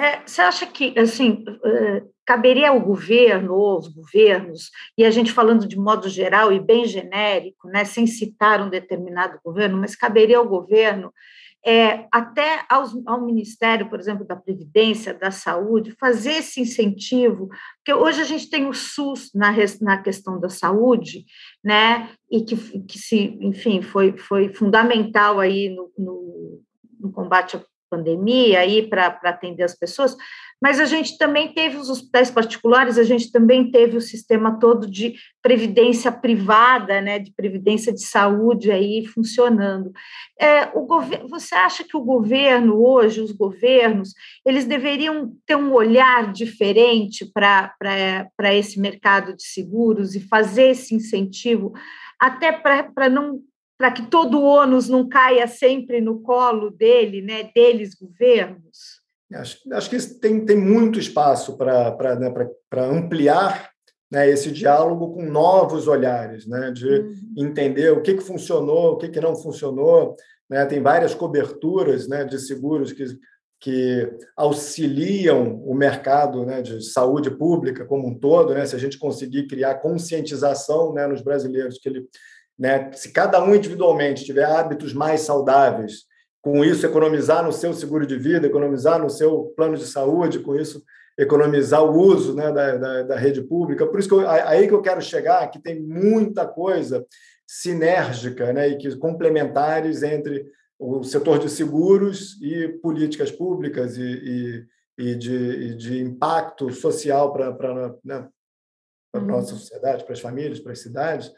é, você acha que assim, uh, caberia ao governo ou aos governos, e a gente falando de modo geral e bem genérico, né, sem citar um determinado governo, mas caberia ao governo, é, até aos, ao Ministério, por exemplo, da Previdência, da Saúde, fazer esse incentivo, porque hoje a gente tem o SUS na, na questão da saúde, né, e que, que se, enfim, foi, foi fundamental aí no, no no combate pandemia aí para atender as pessoas, mas a gente também teve os hospitais particulares, a gente também teve o sistema todo de previdência privada, né, de previdência de saúde aí funcionando. É, o você acha que o governo hoje, os governos, eles deveriam ter um olhar diferente para esse mercado de seguros e fazer esse incentivo, até para não para que todo o ônus não caia sempre no colo dele, né, deles, governos? Acho, acho que tem, tem muito espaço para né, ampliar né, esse diálogo com novos olhares, né, de uhum. entender o que, que funcionou, o que, que não funcionou. Né, tem várias coberturas né, de seguros que, que auxiliam o mercado né, de saúde pública como um todo. Né, se a gente conseguir criar conscientização né, nos brasileiros que ele né? Se cada um individualmente tiver hábitos mais saudáveis, com isso economizar no seu seguro de vida, economizar no seu plano de saúde, com isso economizar o uso né, da, da, da, rede pública. Por isso que eu, aí que eu quero chegar, que tem muita coisa sinérgica né, e que complementares entre o setor de seguros e políticas públicas e, e, e, de, e de, impacto social para né, a nossa sociedade, para as famílias, para as cidades,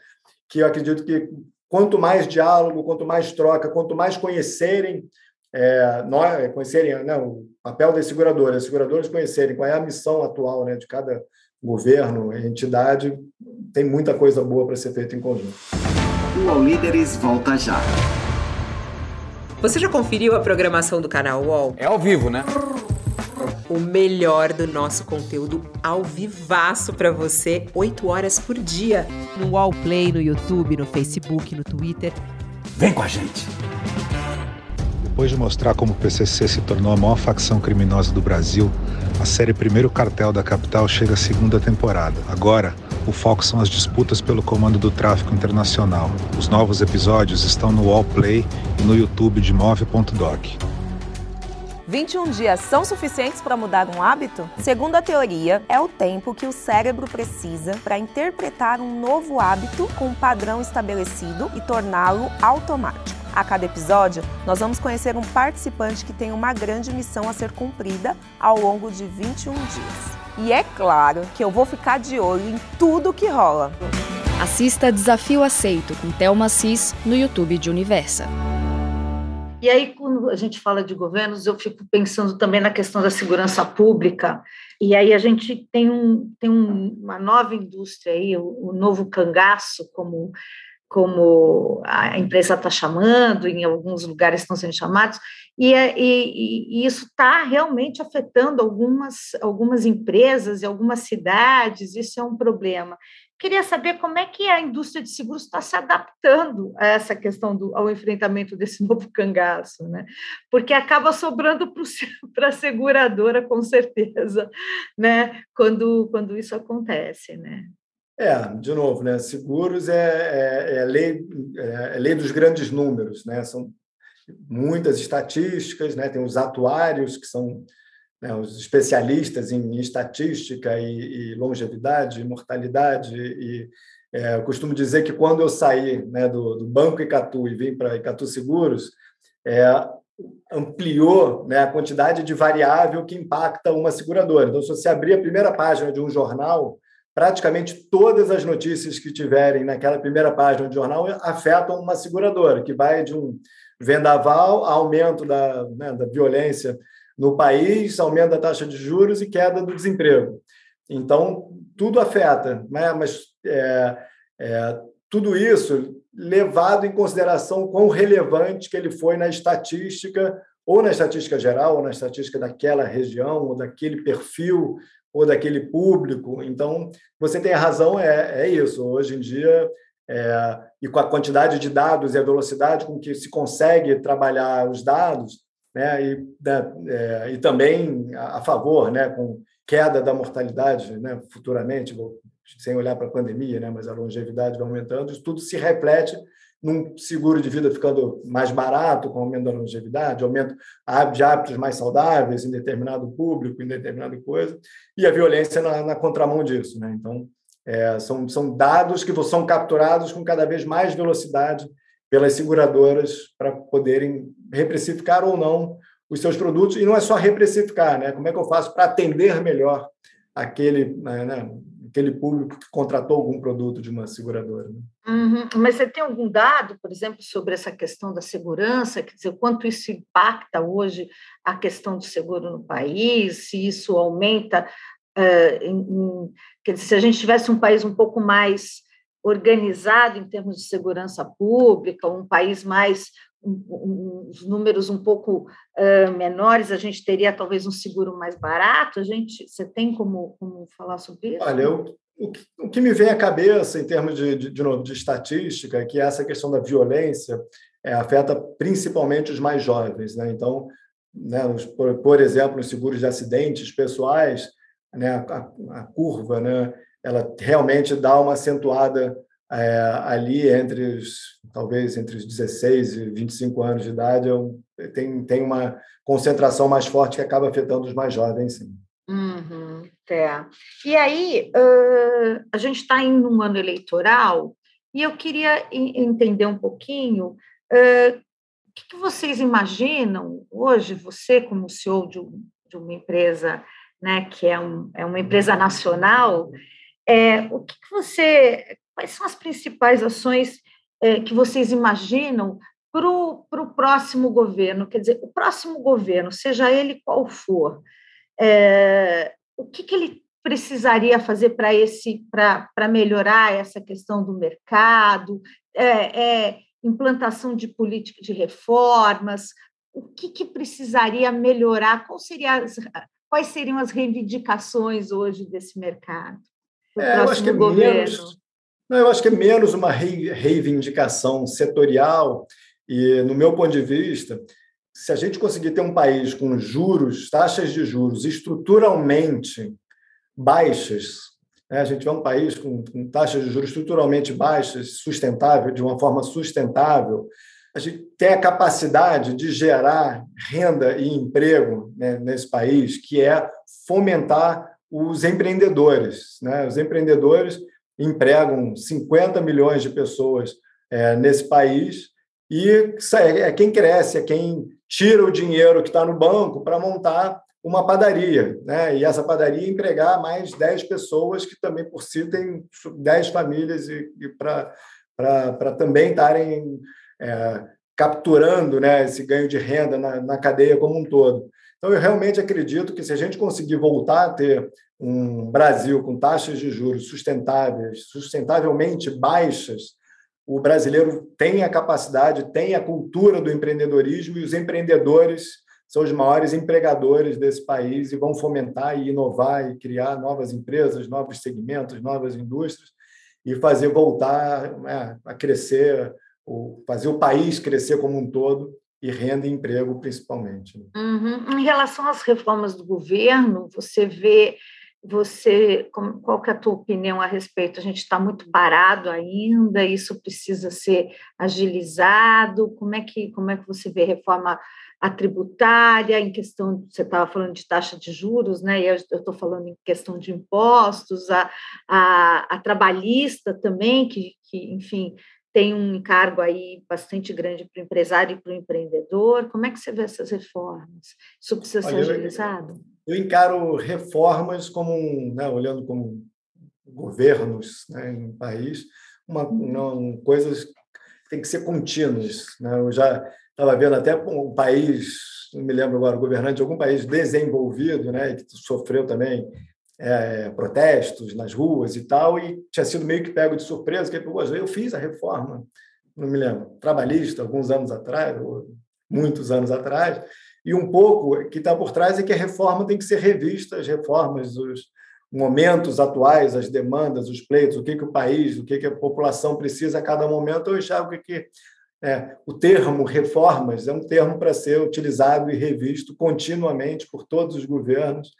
que eu acredito que quanto mais diálogo, quanto mais troca, quanto mais conhecerem é, nós, conhecerem né, o papel das seguradoras, as seguradoras conhecerem qual é a missão atual né, de cada governo, entidade, tem muita coisa boa para ser feita em conjunto. O All Líderes volta já. Você já conferiu a programação do canal UOL? É ao vivo, né? O melhor do nosso conteúdo ao vivaço para você, 8 horas por dia. No UOL Play, no YouTube, no Facebook, no Twitter. Vem com a gente! Depois de mostrar como o PCC se tornou a maior facção criminosa do Brasil, a série Primeiro Cartel da Capital chega à segunda temporada. Agora, o foco são as disputas pelo comando do tráfico internacional. Os novos episódios estão no Wallplay e no YouTube de Move.doc. 21 dias são suficientes para mudar um hábito? Segundo a teoria, é o tempo que o cérebro precisa para interpretar um novo hábito com um padrão estabelecido e torná-lo automático. A cada episódio, nós vamos conhecer um participante que tem uma grande missão a ser cumprida ao longo de 21 dias. E é claro que eu vou ficar de olho em tudo que rola. Assista Desafio Aceito com Thelma Cis no YouTube de Universa. E aí, quando a gente fala de governos, eu fico pensando também na questão da segurança pública. E aí a gente tem, um, tem um, uma nova indústria aí, o, o novo cangaço, como como a empresa está chamando, em alguns lugares estão sendo chamados, e, é, e, e isso está realmente afetando algumas, algumas empresas e algumas cidades, isso é um problema. Queria saber como é que a indústria de seguros está se adaptando a essa questão do ao enfrentamento desse novo cangaço, né? Porque acaba sobrando para a seguradora, com certeza, né? Quando, quando isso acontece, né? É, de novo, né? Seguros é, é, é lei, é, é, lei dos grandes números, né? São muitas estatísticas, né? Tem os atuários que são né, os especialistas em estatística e, e longevidade, mortalidade e é, eu costumo dizer que quando eu saí né, do, do Banco Icatu e vim para Icatu Seguros, é, ampliou né, a quantidade de variável que impacta uma seguradora. Então, se você abrir a primeira página de um jornal, praticamente todas as notícias que tiverem naquela primeira página do jornal afetam uma seguradora, que vai de um vendaval, aumento da, né, da violência no país, aumento da taxa de juros e queda do desemprego. Então, tudo afeta, né? mas é, é, tudo isso levado em consideração quão relevante que ele foi na estatística, ou na estatística geral, ou na estatística daquela região, ou daquele perfil ou daquele público. Então, você tem razão, é, é isso. Hoje em dia, é, e com a quantidade de dados e a velocidade com que se consegue trabalhar os dados, né, e, né, é, e também a, a, favor, né, com queda da mortalidade né, futuramente, sem olhar para a pandemia, né, mas a longevidade vai aumentando, isso tudo se reflete num seguro de vida ficando mais barato, com aumento da longevidade, aumento de hábitos mais saudáveis em determinado público, em determinada coisa, e a violência na, na contramão disso. Né? Então, é, são, são dados que são capturados com cada vez mais velocidade pelas seguradoras para poderem reprecificar ou não os seus produtos. E não é só reprecificar, né? como é que eu faço para atender melhor aquele, né, né aquele público que contratou algum produto de uma seguradora. Né? Uhum. Mas você tem algum dado, por exemplo, sobre essa questão da segurança? Quer dizer, quanto isso impacta hoje a questão do seguro no país? Se isso aumenta? Uh, em, em, quer dizer, se a gente tivesse um país um pouco mais organizado em termos de segurança pública, um país mais uns números um pouco uh, menores, a gente teria talvez um seguro mais barato? A gente, você tem como, como falar sobre isso? Olha, eu, o, que, o que me vem à cabeça em termos de, de, de, de estatística é que essa questão da violência é, afeta principalmente os mais jovens. Né? Então, né, os, por, por, exemplo, os seguros de acidentes pessoais, né, a, a curva, né, ela realmente dá uma acentuada é, ali entre os, talvez entre os 16 e 25 anos de idade, eu, tem, tem uma concentração mais forte que acaba afetando os mais jovens, sim. Uhum, é. E aí, uh, a gente está em um ano eleitoral e eu queria entender um pouquinho uh, o que, que, vocês imaginam hoje, você como CEO de, um, de uma empresa né, que é, um, é uma empresa nacional, É, o que, que você, quais são as principais ações é, que vocês imaginam para o próximo governo? Quer dizer, o próximo governo, seja ele qual for, é, o que, que ele precisaria fazer para esse para melhorar essa questão do mercado, é, é, implantação de política de reformas, o que, que precisaria melhorar? Seria as, quais seriam as reivindicações hoje desse mercado? É, eu acho que é menos, não, eu acho que é menos uma reivindicação setorial e, no meu ponto de vista, se a gente conseguir ter um país com juros, taxas de juros estruturalmente baixas, né? a gente tiver um país com, com taxas de juros estruturalmente baixas, sustentável, de uma forma sustentável, a gente tem a capacidade de gerar renda e emprego né, nesse país, que é fomentar os empreendedores. Né? Os empreendedores empregam 50 milhões de pessoas é, nesse país e é quem cresce, é quem tira o dinheiro que está no banco para montar uma padaria, né? E essa padaria empregar mais 10 pessoas que também por si tem 10 famílias e, e para também estarem é, capturando né, esse ganho de renda na, na cadeia como um todo. Então, eu realmente acredito que se a gente conseguir voltar a ter um Brasil com taxas de juros sustentáveis, sustentavelmente baixas, o brasileiro tem a capacidade, tem a cultura do empreendedorismo e os empreendedores são os maiores empregadores desse país e vão fomentar e inovar e criar novas empresas, novos segmentos, novas indústrias e fazer voltar né, a crescer, fazer o país crescer como um todo e renda e emprego principalmente. Né? Uhum. Em relação às reformas do governo, você vê você, qual que é a tua opinião a respeito? A gente está muito parado ainda, isso precisa ser agilizado. Como é que como é que você vê reforma a tributária, em questão, você estava falando de taxa de juros, né? E eu estou falando em questão de impostos, a, a, a trabalhista também, que, que, enfim, tem um encargo aí bastante grande para o empresário e para o empreendedor. Como é que você vê essas reformas? Isso precisa ser Olha, agilizado? Eu, eu, encaro reformas como, né, olhando como governos né, em um país, uma, não, coisas que têm que ser contínuas. Né? Eu já estava vendo até um país, não me lembro agora, governante de algum país desenvolvido, né, que sofreu também é, protestos nas ruas e tal, e tinha sido meio que pego de surpresa, que eu fiz a reforma, não me lembro, trabalhista, alguns anos atrás, ou muitos anos atrás, e um pouco que está por trás é que a reforma tem que ser revista, as reformas, os momentos atuais, as demandas, os pleitos, o que, que o país, o que, que a população precisa a cada momento, eu enxergo que é, o termo reformas é um termo para ser utilizado e revisto continuamente por todos os governos,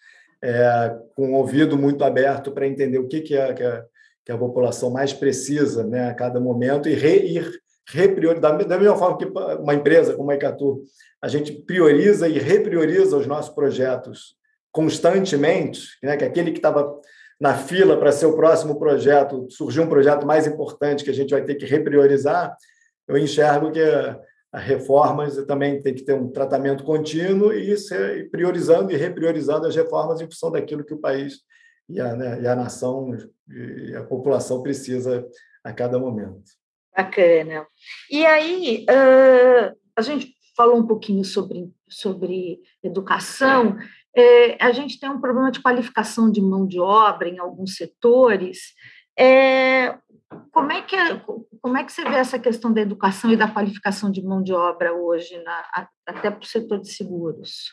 é, com o ouvido muito aberto para entender o que, que, é, que, a, que a população mais precisa né, a cada momento e re, ir repriorizar. Da mesma forma que uma empresa como a Icatu, a gente prioriza e reprioriza os nossos projetos constantemente, né, que aquele que estava na fila para ser o próximo projeto, surgiu um projeto mais importante que a gente vai ter que repriorizar, eu enxergo que reformas também tem que ter um tratamento contínuo e ser priorizando e repriorizando as reformas em função daquilo que o país e a, né, e a nação e a população precisa a cada momento. Bacana. E aí, uh, a gente falou um pouquinho sobre, sobre educação. É, a gente tem um problema de qualificação de mão de obra em alguns setores. É, como é que é, como é que você vê essa questão da educação e da qualificação de mão de obra hoje, na, até para o setor de seguros?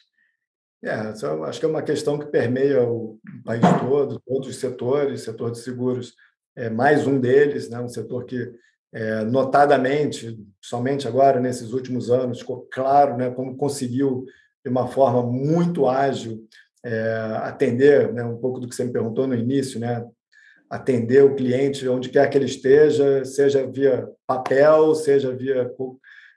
É, acho que é uma questão que permeia o país todo, todos os setores, setor de seguros é mais um deles, né? um setor que é, notadamente, somente agora nesses últimos anos, ficou claro né, como conseguiu de uma forma muito ágil é, atender né, um pouco do que você me perguntou no início, né, atender o cliente onde quer que ele esteja, seja via papel, seja via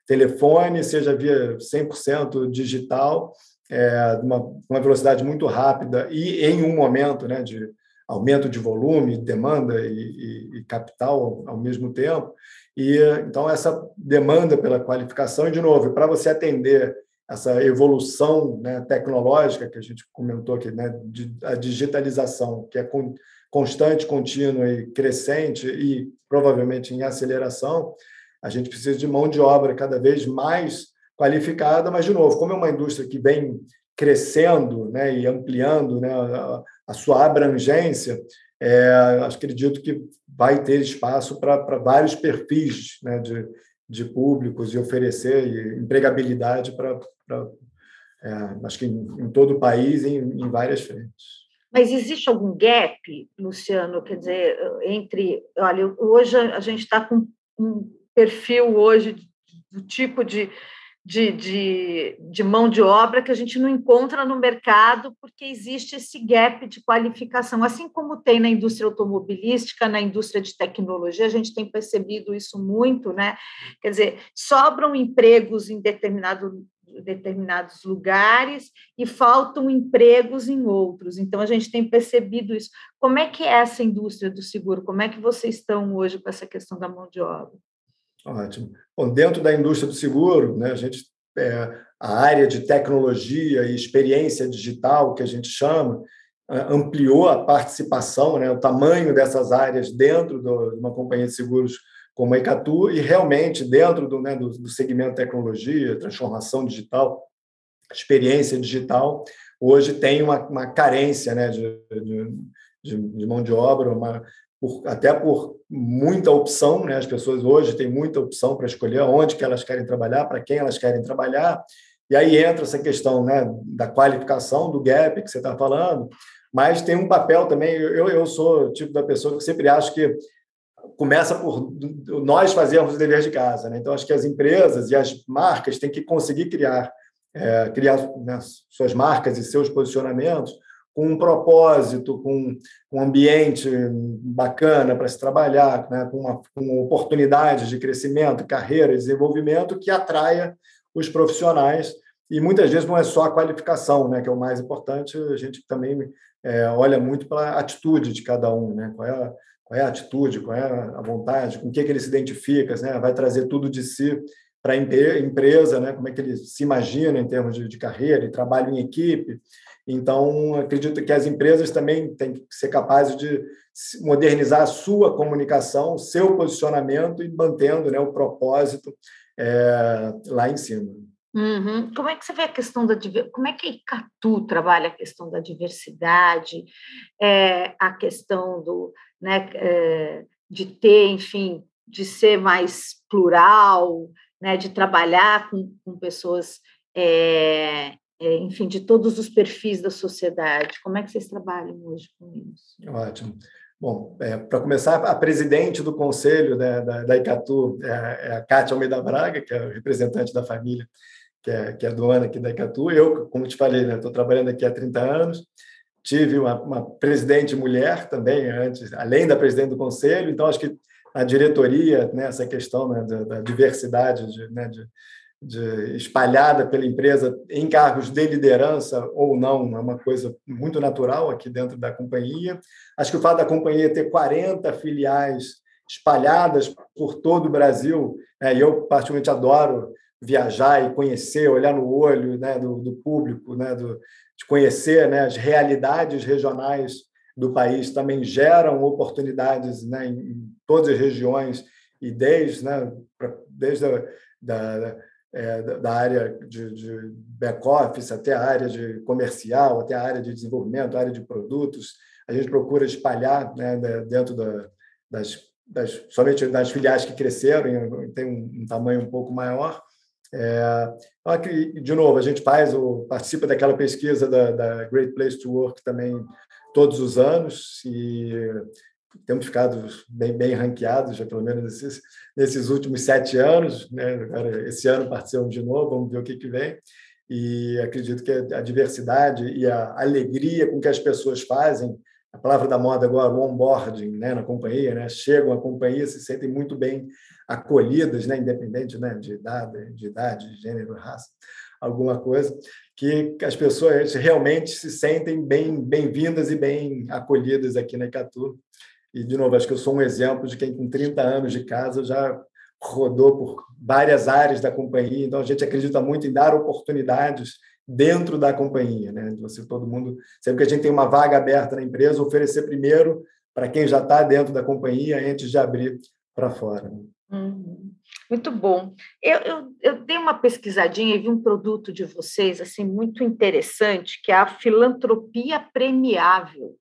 telefone, seja via 100% digital, é, uma, uma velocidade muito rápida e em um momento né, de aumento de volume, demanda e, e, e capital ao, ao mesmo tempo. E então essa demanda pela qualificação, e de novo, para você atender essa evolução né, tecnológica que a gente comentou aqui, né, de, a digitalização, que é constante, contínua e crescente e provavelmente em aceleração, a gente precisa de mão de obra cada vez mais qualificada, mas, de novo, como é uma indústria que vem crescendo né, e ampliando né, a, a sua abrangência, é, acredito que vai ter espaço para vários perfis né, de, de públicos e oferecer empregabilidade para, é, acho que em, em, todo o país, em, em várias frentes. Mas existe algum gap, Luciano? Quer dizer, entre. Olha, hoje a gente está com um perfil hoje do tipo de de, de, de, mão de obra que a gente não encontra no mercado, porque existe esse gap de qualificação. Assim como tem na indústria automobilística, na indústria de tecnologia, a gente tem percebido isso muito, né? Quer dizer, sobram empregos em determinado, determinados lugares e faltam empregos em outros. Então, a gente tem percebido isso. Como é que é essa indústria do seguro? Como é que vocês estão hoje com essa questão da mão de obra? Ótimo. Bom, dentro da indústria do seguro, né, a gente é, a área de tecnologia e experiência digital que a gente chama é, ampliou a participação, né, o tamanho dessas áreas dentro do, de uma companhia de seguros como a Icatu e realmente dentro do, né, do, do segmento tecnologia, transformação digital, experiência digital, hoje tem uma, uma carência né, de, de, de, mão de obra, uma, por, até por muita opção, né? As pessoas hoje têm muita opção para escolher onde que elas querem trabalhar, para quem elas querem trabalhar. E aí entra essa questão, né, da qualificação do gap que você está falando, mas tem um papel também. Eu, eu sou o tipo da pessoa que sempre acho que começa por nós fazermos o dever de casa, né? Então acho que as empresas e as marcas têm que conseguir criar é, criar né, suas marcas e seus posicionamentos com um propósito, com um ambiente bacana para se trabalhar, né? com, uma, com oportunidades de crescimento, carreira, desenvolvimento que atraia os profissionais. E muitas vezes não é só a qualificação, né, que é o mais importante, a gente também é, olha muito para a atitude de cada um, né? qual, é a, qual é a atitude, qual é a vontade, com o que, que ele se identifica, né? vai trazer tudo de si para a empresa, né? como é que ele se imagina em termos de, de carreira e trabalho em equipe. Então, acredito que as empresas também têm que ser capazes de modernizar a sua comunicação, seu posicionamento e mantendo né, o propósito é, lá em cima. Uhum. Como é que você vê a questão da como é que a Icatu trabalha a questão da diversidade, é, a questão do, né, é, de ter, enfim, de ser mais plural, né, de trabalhar com, com pessoas é, enfim, de todos os perfis da sociedade. Como é que vocês trabalham hoje com isso? Ótimo. Bom, é, para começar, a presidente do conselho né, da, da Icatu é, é, a Cátia Almeida Braga, que é representante da família, que é, que é dona aqui da Icatu. Eu, como te falei, estou né, trabalhando aqui há 30 anos. Tive uma, uma, presidente mulher também, antes, além da presidente do conselho. Então, acho que a diretoria, né, essa questão né, da, da diversidade de, né, de, de, espalhada pela empresa em cargos de liderança ou não, é uma coisa muito natural aqui dentro da companhia. Acho que o fato da companhia ter 40 filiais espalhadas por todo o Brasil, né, e eu particularmente adoro viajar e conhecer, olhar no olho né, do, do público, né, do, de conhecer né, as realidades regionais do país, também geram oportunidades né, em, todas as regiões e desde, né, desde a, da, é, da área de, de back-office até a área de comercial, até a área de desenvolvimento, a área de produtos. A gente procura espalhar né, dentro da, das, das, somente das filiais que cresceram, tem um, um tamanho um pouco maior. É, de novo, a gente faz, o, participa daquela pesquisa da, da Great Place to Work também todos os anos e temos ficado bem, bem ranqueados, já pelo menos nesses, nesses últimos sete anos. Né? Agora, esse ano participamos de novo, vamos ver o que, que vem. E acredito que a diversidade e a alegria com que as pessoas fazem, a palavra da moda agora, o onboarding né, na companhia, né? chegam à companhia, se sentem muito bem acolhidas, né? independente né? de, idade, de idade, de gênero, raça, alguma coisa, que as pessoas realmente se sentem bem bem-vindas e bem acolhidas aqui na Icatu. E, de novo, acho que eu sou um exemplo de quem, com 30 anos de casa, já rodou por várias áreas da companhia, então a gente acredita muito em dar oportunidades dentro da companhia, né? Você todo mundo, sempre que a gente tem uma vaga aberta na empresa, oferecer primeiro para quem já está dentro da companhia antes de abrir para fora. Né? Uhum. Muito bom. Eu, eu, eu, dei uma pesquisadinha e vi um produto de vocês assim muito interessante, que é a filantropia premiável.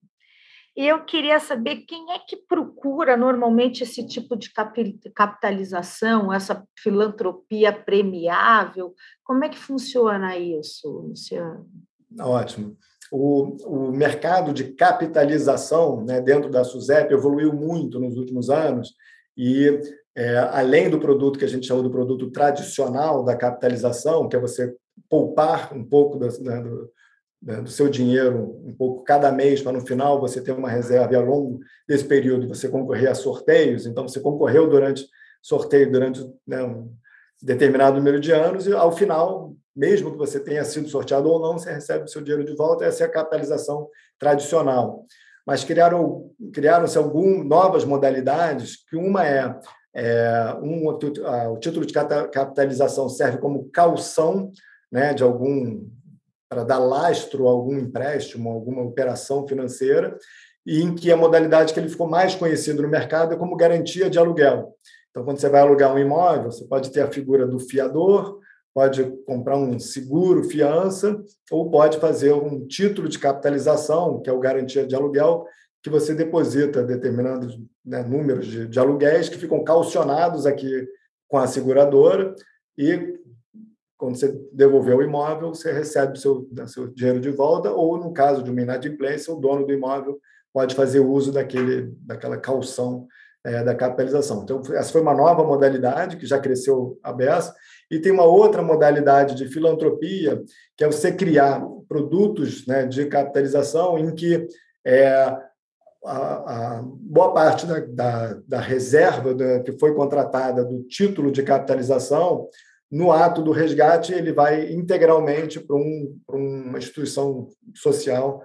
E eu queria saber quem é que procura normalmente esse tipo de capitalização, essa filantropia premiável. Como é que funciona isso, Luciano? Ótimo. O, o mercado de capitalização né, dentro da SUSEP evoluiu muito nos últimos anos e, é, além do produto que a gente chama do produto tradicional da capitalização, que é você poupar um pouco né, do, né, do seu dinheiro um pouco cada mês, para no final você ter uma reserva e ao longo desse período você concorrer a sorteios. Então, você concorreu durante sorteio durante né, um determinado número de anos e, ao final, mesmo que você tenha sido sorteado ou não, você recebe o seu dinheiro de volta. Essa é a capitalização tradicional. Mas criaram, criaram-se algumas novas modalidades, que uma é, é um, o título de capitalização serve como calção né, de algum para dar lastro a algum empréstimo, alguma operação financeira, e em que a modalidade que ele ficou mais conhecido no mercado é como garantia de aluguel. Então, quando você vai alugar um imóvel, você pode ter a figura do fiador, pode comprar um seguro, fiança, ou pode fazer um título de capitalização, que é o garantia de aluguel, que você deposita determinados né, números de, de aluguéis que ficam calcionados aqui com a seguradora e quando você devolver o imóvel, você recebe o seu, né, seu dinheiro de volta, ou, no caso de uma inadimplência, o dono do imóvel pode fazer uso daquele, daquela calção é, da capitalização. Então, essa foi uma nova modalidade que já cresceu a beça, e tem uma outra modalidade de filantropia, que é você criar produtos né, de capitalização em que é, a, a, boa parte da, da, da reserva da, que foi contratada do título de capitalização no ato do resgate, ele vai integralmente para, um, uma instituição social,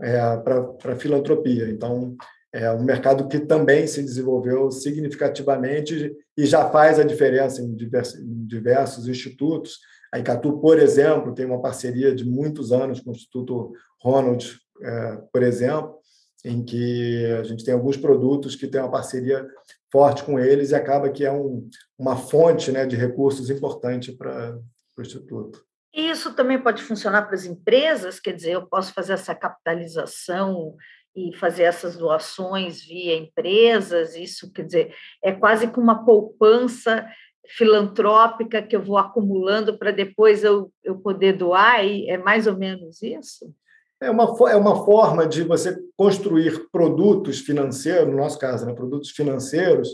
é, para filantropia. Então, é um mercado que também se desenvolveu significativamente e já faz a diferença em diversos, em diversos institutos. A Icatu, por exemplo, tem uma parceria de muitos anos com o Instituto Ronald, é, por exemplo, em que a gente tem alguns produtos que têm uma parceria forte com eles e acaba que é um, uma fonte né, de recursos importante para o Instituto. Isso também pode funcionar para as empresas, quer dizer, eu posso fazer essa capitalização e fazer essas doações via empresas, isso quer dizer, é quase que uma poupança filantrópica que eu vou acumulando para depois eu, eu poder doar, e é mais ou menos isso? É uma, é uma forma de você construir produtos financeiros, no nosso caso, né, produtos financeiros,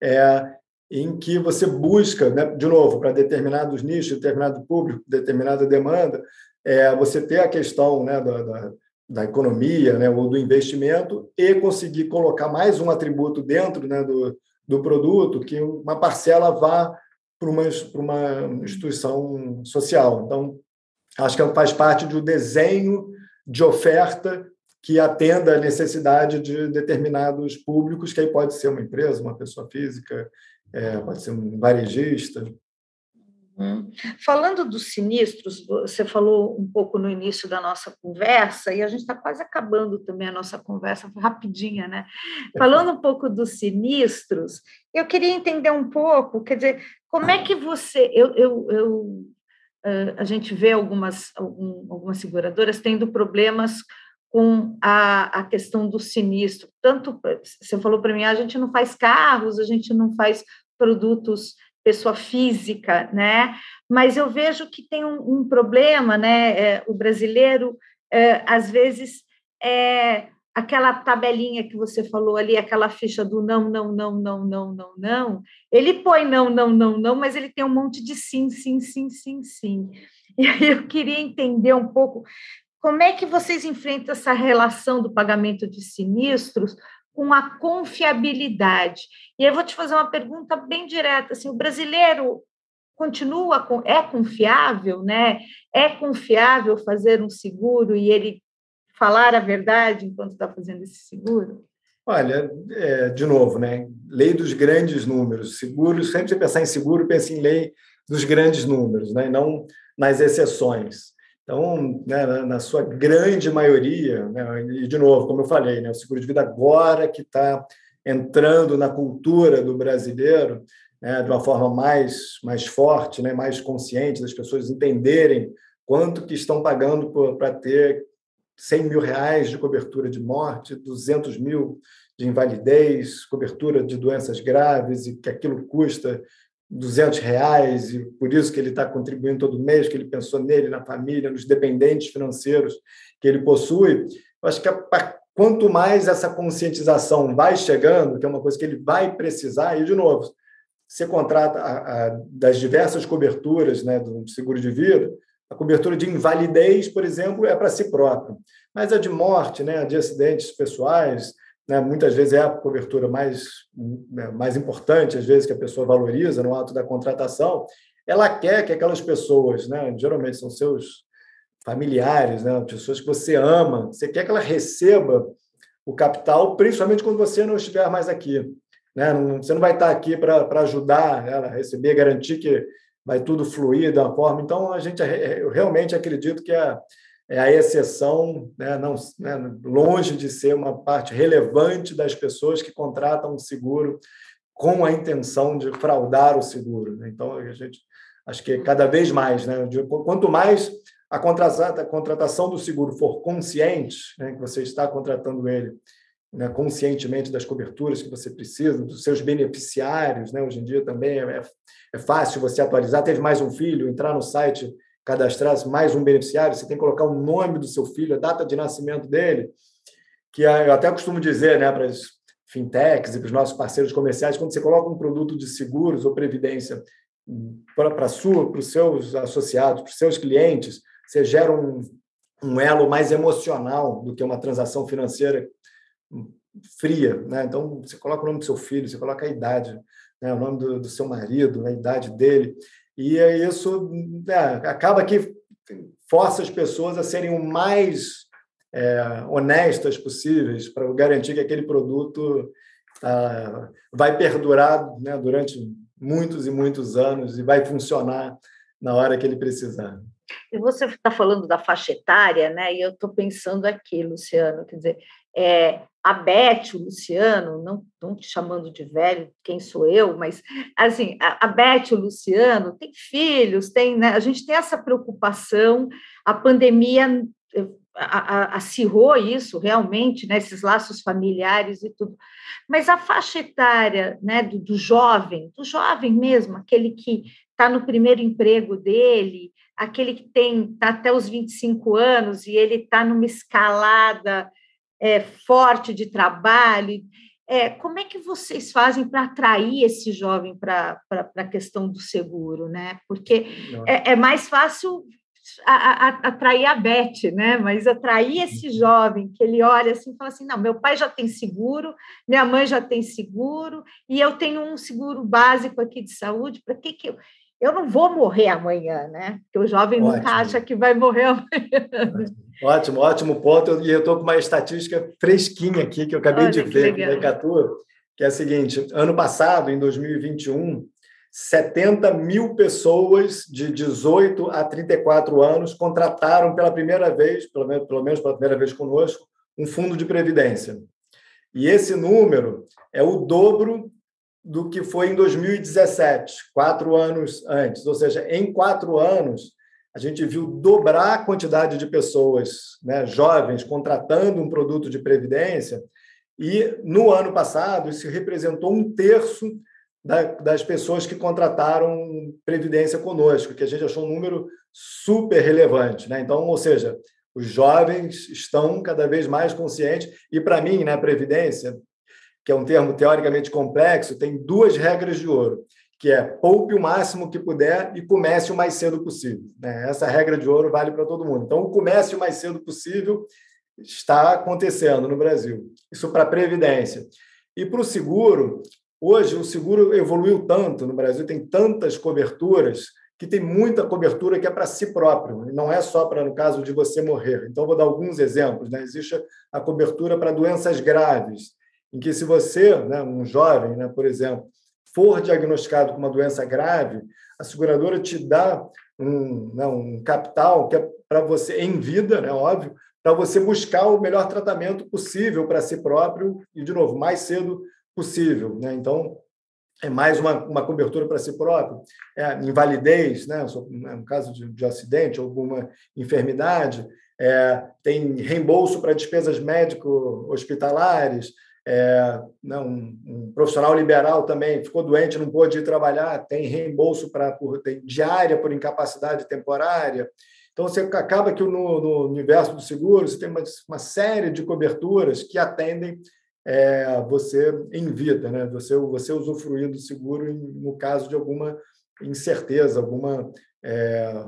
é, em que você busca, né, de novo, para determinados nichos, determinado público, determinada demanda, é, você ter a questão né, da, da, da economia né, ou do investimento e conseguir colocar mais um atributo dentro né, do, do produto, que uma parcela vá para uma, para uma instituição social. Então, acho que faz parte do desenho de oferta que atenda a necessidade de determinados públicos, que aí pode ser uma empresa, uma pessoa física, é, pode ser um varejista. Uhum. Falando dos sinistros, você falou um pouco no início da nossa conversa, e a gente está quase acabando também a nossa conversa, foi rapidinha, né? Falando um pouco dos sinistros, eu queria entender um pouco, quer dizer, como é que você. Eu, eu, eu a gente vê algumas, algumas seguradoras tendo problemas com a, a questão do sinistro. Tanto, você falou para mim, a gente não faz carros, a gente não faz produtos pessoa física, né? Mas eu vejo que tem um, um problema, né? É, o brasileiro, é, às vezes, é, aquela tabelinha que você falou ali, aquela ficha do não, não, não, não, não, não, não, ele põe não, não, não, não, mas ele tem um monte de sim, sim, sim, sim, sim. E aí eu queria entender um pouco como é que vocês enfrentam essa relação do pagamento de sinistros com a confiabilidade. E eu vou te fazer uma pergunta bem direta, assim, o brasileiro continua com é confiável, né? É confiável fazer um seguro e ele falar a verdade enquanto está fazendo esse seguro? Olha, é, de novo, né? Lei dos grandes números. Seguros, sempre que pensar em seguro, pense em lei dos grandes números, né? não nas exceções. Então, né, na sua grande maioria, né, e de novo, como eu falei, né, o seguro de vida agora que está entrando na cultura do brasileiro né, de uma forma mais, mais forte, né, mais consciente, das pessoas entenderem quanto que estão pagando para ter 100 mil reais de cobertura de morte, 200 mil de invalidez, cobertura de doenças graves, e que aquilo custa 200 reais, e por isso que ele está contribuindo todo mês, que ele pensou nele, na família, nos dependentes financeiros que ele possui. Eu acho que a, quanto mais essa conscientização vai chegando, que é uma coisa que ele vai precisar, e de novo, você contrata a, a, das diversas coberturas né, do seguro de vida, a cobertura de invalidez, por exemplo, é para si próprio. Mas a de morte, né, a de acidentes pessoais, né, muitas vezes é a cobertura mais, né, mais importante, às vezes, que a pessoa valoriza no ato da contratação. Ela quer que aquelas pessoas, né, geralmente são seus familiares, né, pessoas que você ama, você quer que ela receba o capital, principalmente quando você não estiver mais aqui. Né? Você não vai estar aqui para ajudar ela a receber, garantir que vai tudo fluir da forma. Então, a gente eu realmente acredito que a, é a exceção, né, não, né, longe de ser uma parte relevante das pessoas que contratam um seguro com a intenção de fraudar o seguro. Né? Então, a gente acho que cada vez mais, né, quanto mais a contratação do seguro for consciente, né, que você está contratando ele né, conscientemente das coberturas que você precisa, dos seus beneficiários. Né? Hoje em dia também é, é fácil você atualizar. Teve mais um filho, entrar no site, cadastrar mais um beneficiário, você tem que colocar o nome do seu filho, a data de nascimento dele, que eu até costumo dizer né, para as fintechs e para os nossos parceiros comerciais, quando você coloca um produto de seguros ou previdência para, para, sua, para os seus associados, para os seus clientes, você gera um, um elo mais emocional do que uma transação financeira fria, né? Então você coloca o nome do seu filho, você coloca a idade, né? O nome do, do seu marido, a idade dele, e isso né, acaba que força as pessoas a serem o mais é, honestas possíveis para garantir que aquele produto ah, vai perdurar né, durante muitos e muitos anos e vai funcionar na hora que ele precisar. E você está falando da faixa etária, né? E eu estou pensando aqui, Luciano, quer dizer, é, a Beth, o Luciano, não, não te chamando de velho, quem sou eu, mas assim, a, a Beth, o Luciano, tem filhos, tem, né, a gente tem essa preocupação, a pandemia eh, acirrou isso realmente, né, esses laços familiares e tudo. Mas a faixa etária né, do, do jovem, do jovem mesmo, aquele que está no primeiro emprego dele, aquele que tem tá até os 25 anos e ele está numa escalada é, forte de trabalho. É, como é que vocês fazem para atrair esse jovem para a questão do seguro, né? Porque é, é mais fácil a, a, atrair a Beth, né? Mas atrair esse uhum. jovem que ele olha assim e fala assim: não, meu pai já tem seguro, minha mãe já tem seguro, e eu tenho um seguro básico aqui de saúde, para que, que eu eu não vou morrer amanhã, né? Porque o jovem ótimo. nunca acha que vai morrer amanhã. Ótimo, ótimo ponto. E eu estou com uma estatística fresquinha aqui que eu acabei Olha, de ver da Catua, que é a seguinte: ano passado, em 2021, 70 mil pessoas de 18 a 34 anos contrataram pela primeira vez, pelo menos, pelo menos pela primeira vez conosco, um fundo de previdência. E esse número é o dobro do que foi em 2017, quatro anos antes. Ou seja, em quatro anos, a gente viu dobrar a quantidade de pessoas né, jovens contratando um produto de previdência, e no ano passado isso representou um terço da, das pessoas que contrataram previdência conosco, que a gente achou um número super relevante. Né? Então, ou seja, os jovens estão cada vez mais conscientes, e para mim, né, previdência, que é um termo teoricamente complexo, tem duas regras de ouro, que é poupe o máximo que puder e comece o mais cedo possível. Né? Essa regra de ouro vale para todo mundo. Então, comece o mais cedo possível está acontecendo no Brasil. Isso para a previdência. E para o seguro, hoje o seguro evoluiu tanto no Brasil, tem tantas coberturas que tem muita cobertura que é para si próprio, não é só para no caso de você morrer. Então, vou dar alguns exemplos. Né? Existe a cobertura para doenças graves, em que se você, né, um jovem, né, por exemplo, for diagnosticado com uma doença grave, a seguradora te dá um, né, um capital que é para você, em vida, né, óbvio, para você buscar o melhor tratamento possível para si próprio e, de novo, mais cedo possível. Né? Então, é mais uma, uma cobertura para si próprio. É, invalidez, né? no né, caso de, de acidente, alguma enfermidade, é, tem reembolso para despesas médico-hospitalares, é, não, um, profissional liberal também ficou doente, não pôde ir trabalhar, tem reembolso para tem diária por incapacidade temporária. Então, você acaba que no, no universo do seguro você tem uma, uma série de coberturas que atendem é, você em vida, né? você, você usufruir do seguro no caso de alguma incerteza, alguma é,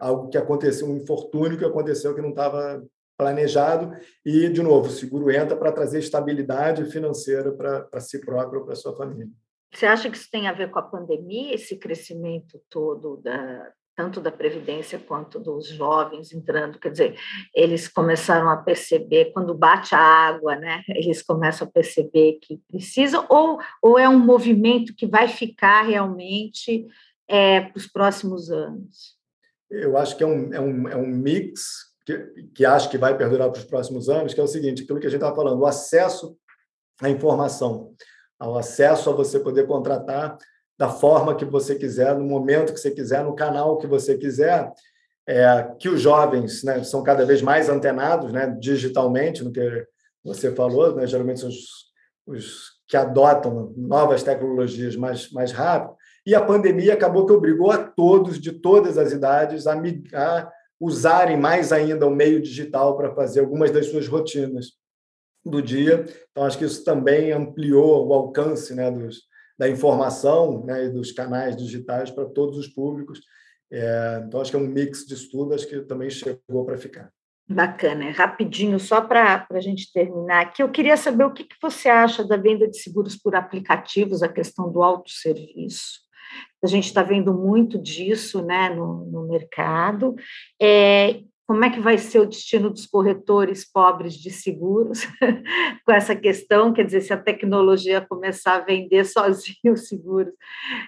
algo que aconteceu, um infortúnio que aconteceu que não estava planejado e, de novo, o seguro entra para trazer estabilidade financeira para si próprio ou para sua família. Você acha que isso tem a ver com a pandemia, esse crescimento todo da, tanto da previdência quanto dos jovens entrando, quer dizer, eles começaram a perceber quando bate a água, né? Eles começam a perceber que precisam ou ou é um movimento que vai ficar realmente é, para os próximos anos? Eu acho que é um, é um, é um mix que, que acho que vai perdurar para os próximos anos, que é o seguinte, aquilo que a gente estava falando, o acesso à informação, ao acesso a você poder contratar da forma que você quiser, no momento que você quiser, no canal que você quiser, é, que os jovens né, são cada vez mais antenados né, digitalmente, no que você falou, né, geralmente são os, os que adotam novas tecnologias mais, mais rápido, e a pandemia acabou que obrigou a todos, de todas as idades, a, a usarem mais ainda o meio digital para fazer algumas das suas rotinas do dia. Então, acho que isso também ampliou o alcance né, dos, da informação né, e dos canais digitais para todos os públicos. É, então, acho que é um mix de estudo, acho que também chegou para ficar. Bacana. Rapidinho, só para a gente terminar aqui, eu queria saber o que, que você acha da venda de seguros por aplicativos, a questão do autosserviço. A gente está vendo muito disso né, no, no mercado. É, como é que vai ser o destino dos corretores pobres de seguros com essa questão? Quer dizer, se a tecnologia começar a vender sozinho os seguros,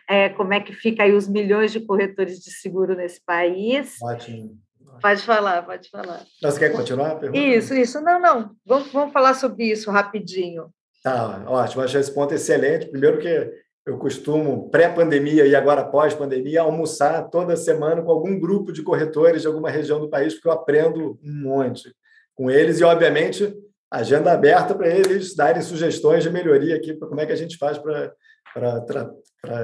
é, como é que fica aí os milhões de corretores de seguro nesse país? Ótimo. Pode falar, pode falar. Você quer continuar? Isso, isso. Não, não. Vamos, vamos falar sobre isso rapidinho. Tá, ótimo. Acho esse ponto excelente. Primeiro que eu costumo, pré-pandemia e agora pós-pandemia, almoçar toda semana com algum grupo de corretores de alguma região do país, porque eu aprendo um monte com eles e, obviamente, agenda aberta para eles darem sugestões de melhoria aqui, para como é que a gente faz para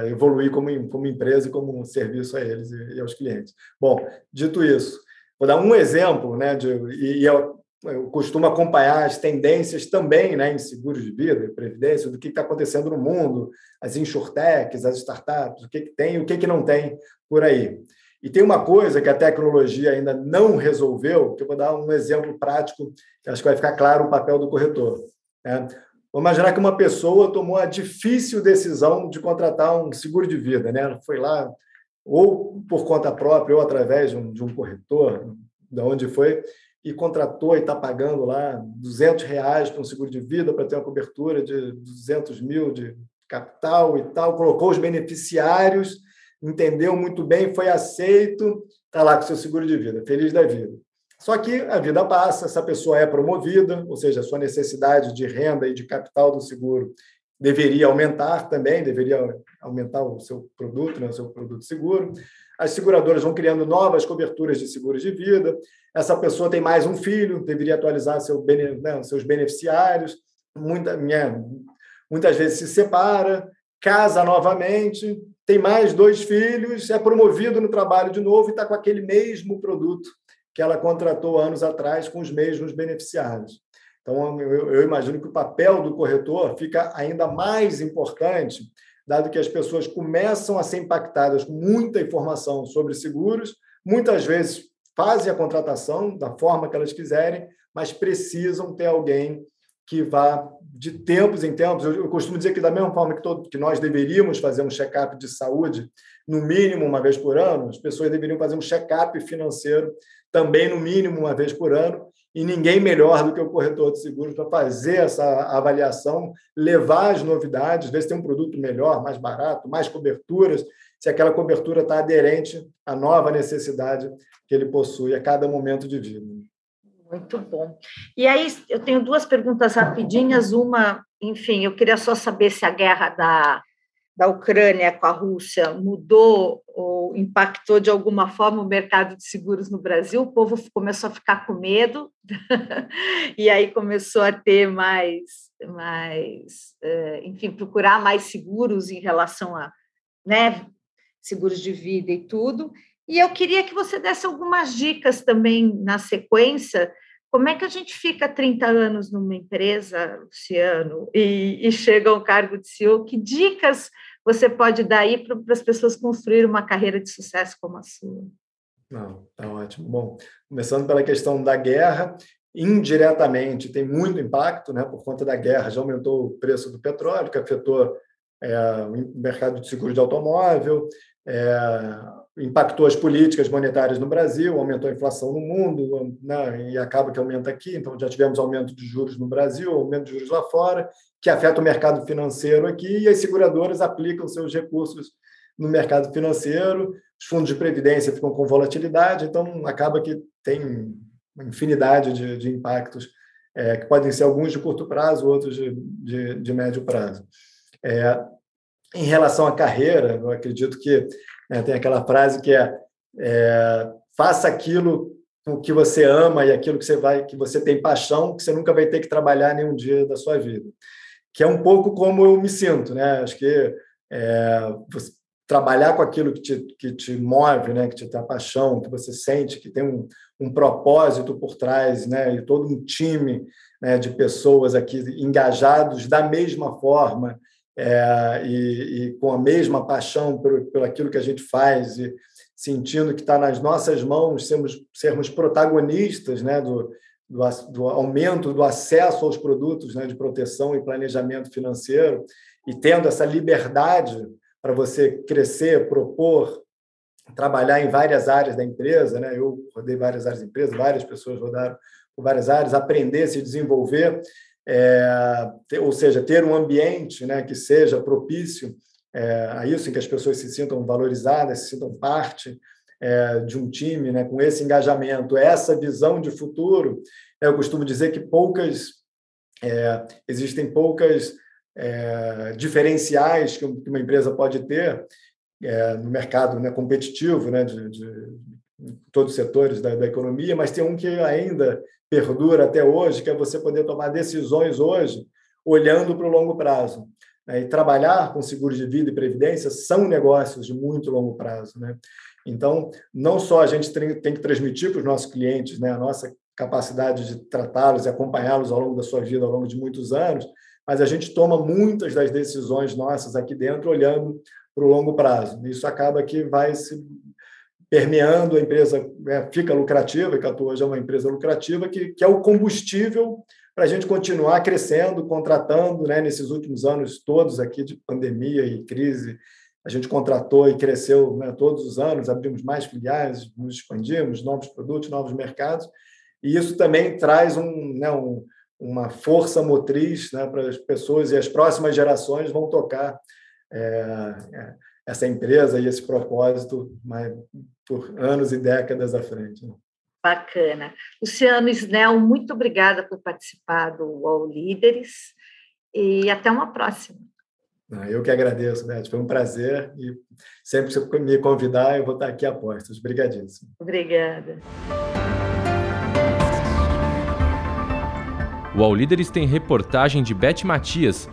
evoluir como, como empresa e como um serviço a eles e, e, aos clientes. Bom, dito isso, vou dar um exemplo, né, de, e, e eu, eu costumo acompanhar as tendências também né, em seguros de vida, previdência, do que está acontecendo no mundo, as insurtechs, as startups, o que, que tem e o que, que não tem por aí. E tem uma coisa que a tecnologia ainda não resolveu, que eu vou dar um exemplo prático, que acho que vai ficar claro o papel do corretor. Né? Vamos imaginar que uma pessoa tomou a difícil decisão de contratar um seguro de vida, né? Foi lá, ou por conta própria, ou através de um, de um corretor, de onde foi, e contratou e está pagando lá 200 reais para um seguro de vida para ter uma cobertura de 200 mil de capital e tal, colocou os beneficiários, entendeu muito bem, foi aceito, está lá com seu seguro de vida, feliz da vida. Só que a vida passa, essa pessoa é promovida, ou seja, a sua necessidade de renda e de capital do seguro deveria aumentar também, deveria aumentar o seu produto, né, o seu produto seguro as seguradoras vão criando novas coberturas de seguros de vida. Essa pessoa tem mais um filho, deveria atualizar seu, né, seus beneficiários. Muita, minha, muitas vezes se separa, casa novamente, tem mais dois filhos, é promovido no trabalho de novo e está com aquele mesmo produto que ela contratou anos atrás com os mesmos beneficiários. Então, eu, eu imagino que o papel do corretor fica ainda mais importante dado que as pessoas começam a ser impactadas com muita informação sobre seguros, muitas vezes fazem a contratação da forma que elas quiserem, mas precisam ter alguém que vá de tempos em tempos. Eu, costumo dizer que da mesma forma que, todo, que nós deveríamos fazer um check-up de saúde, no mínimo uma vez por ano, as pessoas deveriam fazer um check-up financeiro também no mínimo uma vez por ano, e ninguém melhor do que o corretor de seguros para fazer essa avaliação, levar as novidades, ver se tem um produto melhor, mais barato, mais coberturas, se aquela cobertura está aderente à nova necessidade que ele possui a cada momento de vida. Muito bom. E aí, eu tenho duas perguntas rapidinhas. Uma, enfim, eu queria só saber se a guerra da, da Ucrânia com a Rússia mudou ou impactou de alguma forma o mercado de seguros no Brasil. O povo começou a ficar com medo e aí começou a ter mais, mais, eh, enfim, procurar mais seguros em relação a, né, seguros de vida e tudo. E eu queria que você desse algumas dicas também na sequência. Como é que a gente fica 30 anos numa empresa, Luciano, e, e chega ao cargo de CEO? Que dicas você pode dar aí para as pessoas construir uma carreira de sucesso como a sua? Não, tá ótimo. Bom, começando pela questão da guerra, indiretamente tem muito impacto, né? Por conta da guerra, já aumentou o preço do petróleo, que afetou é, o mercado de seguro de automóvel, é, impactou as políticas monetárias no Brasil, aumentou a inflação no mundo, né, e acaba que aumenta aqui. Então, já tivemos aumento de juros no Brasil, aumento de juros lá fora, que afeta o mercado financeiro aqui, e as seguradoras aplicam seus recursos no mercado financeiro, os fundos de previdência ficam com volatilidade, então acaba que tem uma infinidade de, de impactos, é, que podem ser alguns de curto prazo, outros de, de, de médio prazo. É, em relação à carreira, eu acredito que né, tem aquela frase que é, é faça aquilo que você ama e aquilo que você vai que você tem paixão, que você nunca vai ter que trabalhar nenhum dia da sua vida. Que é um pouco como eu me sinto, né? Acho que é, trabalhar com aquilo que te, que te move, né? Que te dá paixão, que você sente, que tem um, um propósito por trás, né? E todo um time né, de pessoas aqui engajados da mesma forma é, e, e, com a mesma paixão por, por aquilo que a gente faz e sentindo que está nas nossas mãos sermos, sermos protagonistas né, do, do, do, aumento do acesso aos produtos né, de proteção e planejamento financeiro e tendo essa liberdade para você crescer, propor, trabalhar em várias áreas da empresa. Né? Eu rodei várias áreas da empresa, várias pessoas rodaram por várias áreas, aprender, se desenvolver é, ou seja, ter um ambiente né, que seja propício é, a isso, em que as pessoas se sintam valorizadas, se sintam parte é, de um time, né, com esse engajamento, essa visão de futuro. Né, eu costumo dizer que poucas é, existem poucas é, diferenciais que uma empresa pode ter é, no mercado né, competitivo né, de, de, todos os setores da, da, economia, mas tem um que ainda perdura até hoje, que é você poder tomar decisões hoje olhando para o longo prazo. Né? E trabalhar com seguros de vida e previdência são negócios de muito longo prazo. Né? Então, não só a gente tem que transmitir para os nossos clientes né, a nossa capacidade de tratá-los e acompanhá-los ao longo da sua vida, ao longo de muitos anos, mas a gente toma muitas das decisões nossas aqui dentro olhando para o longo prazo. Isso acaba que vai se permeando, a empresa né, fica lucrativa, e Catu hoje é uma empresa lucrativa, que, que é o combustível para a gente continuar crescendo, contratando, né, nesses últimos anos todos aqui de pandemia e crise, a gente contratou e cresceu né, todos os anos, abrimos mais filiais, nos expandimos, novos produtos, novos mercados, e isso também traz um, né, um, uma força motriz né, para as pessoas e as próximas gerações vão tocar é, é, essa empresa e esse propósito mas, por anos e décadas à frente. Né? Bacana. Luciano Snell, muito obrigada por participar do UOL Líderes e até uma próxima. Ah, eu que agradeço, Beth. Foi um prazer e sempre que você me convidar, eu vou estar aqui a postos. Obrigadíssimo. Obrigada. O UOL Líderes tem reportagem de Beth Matias,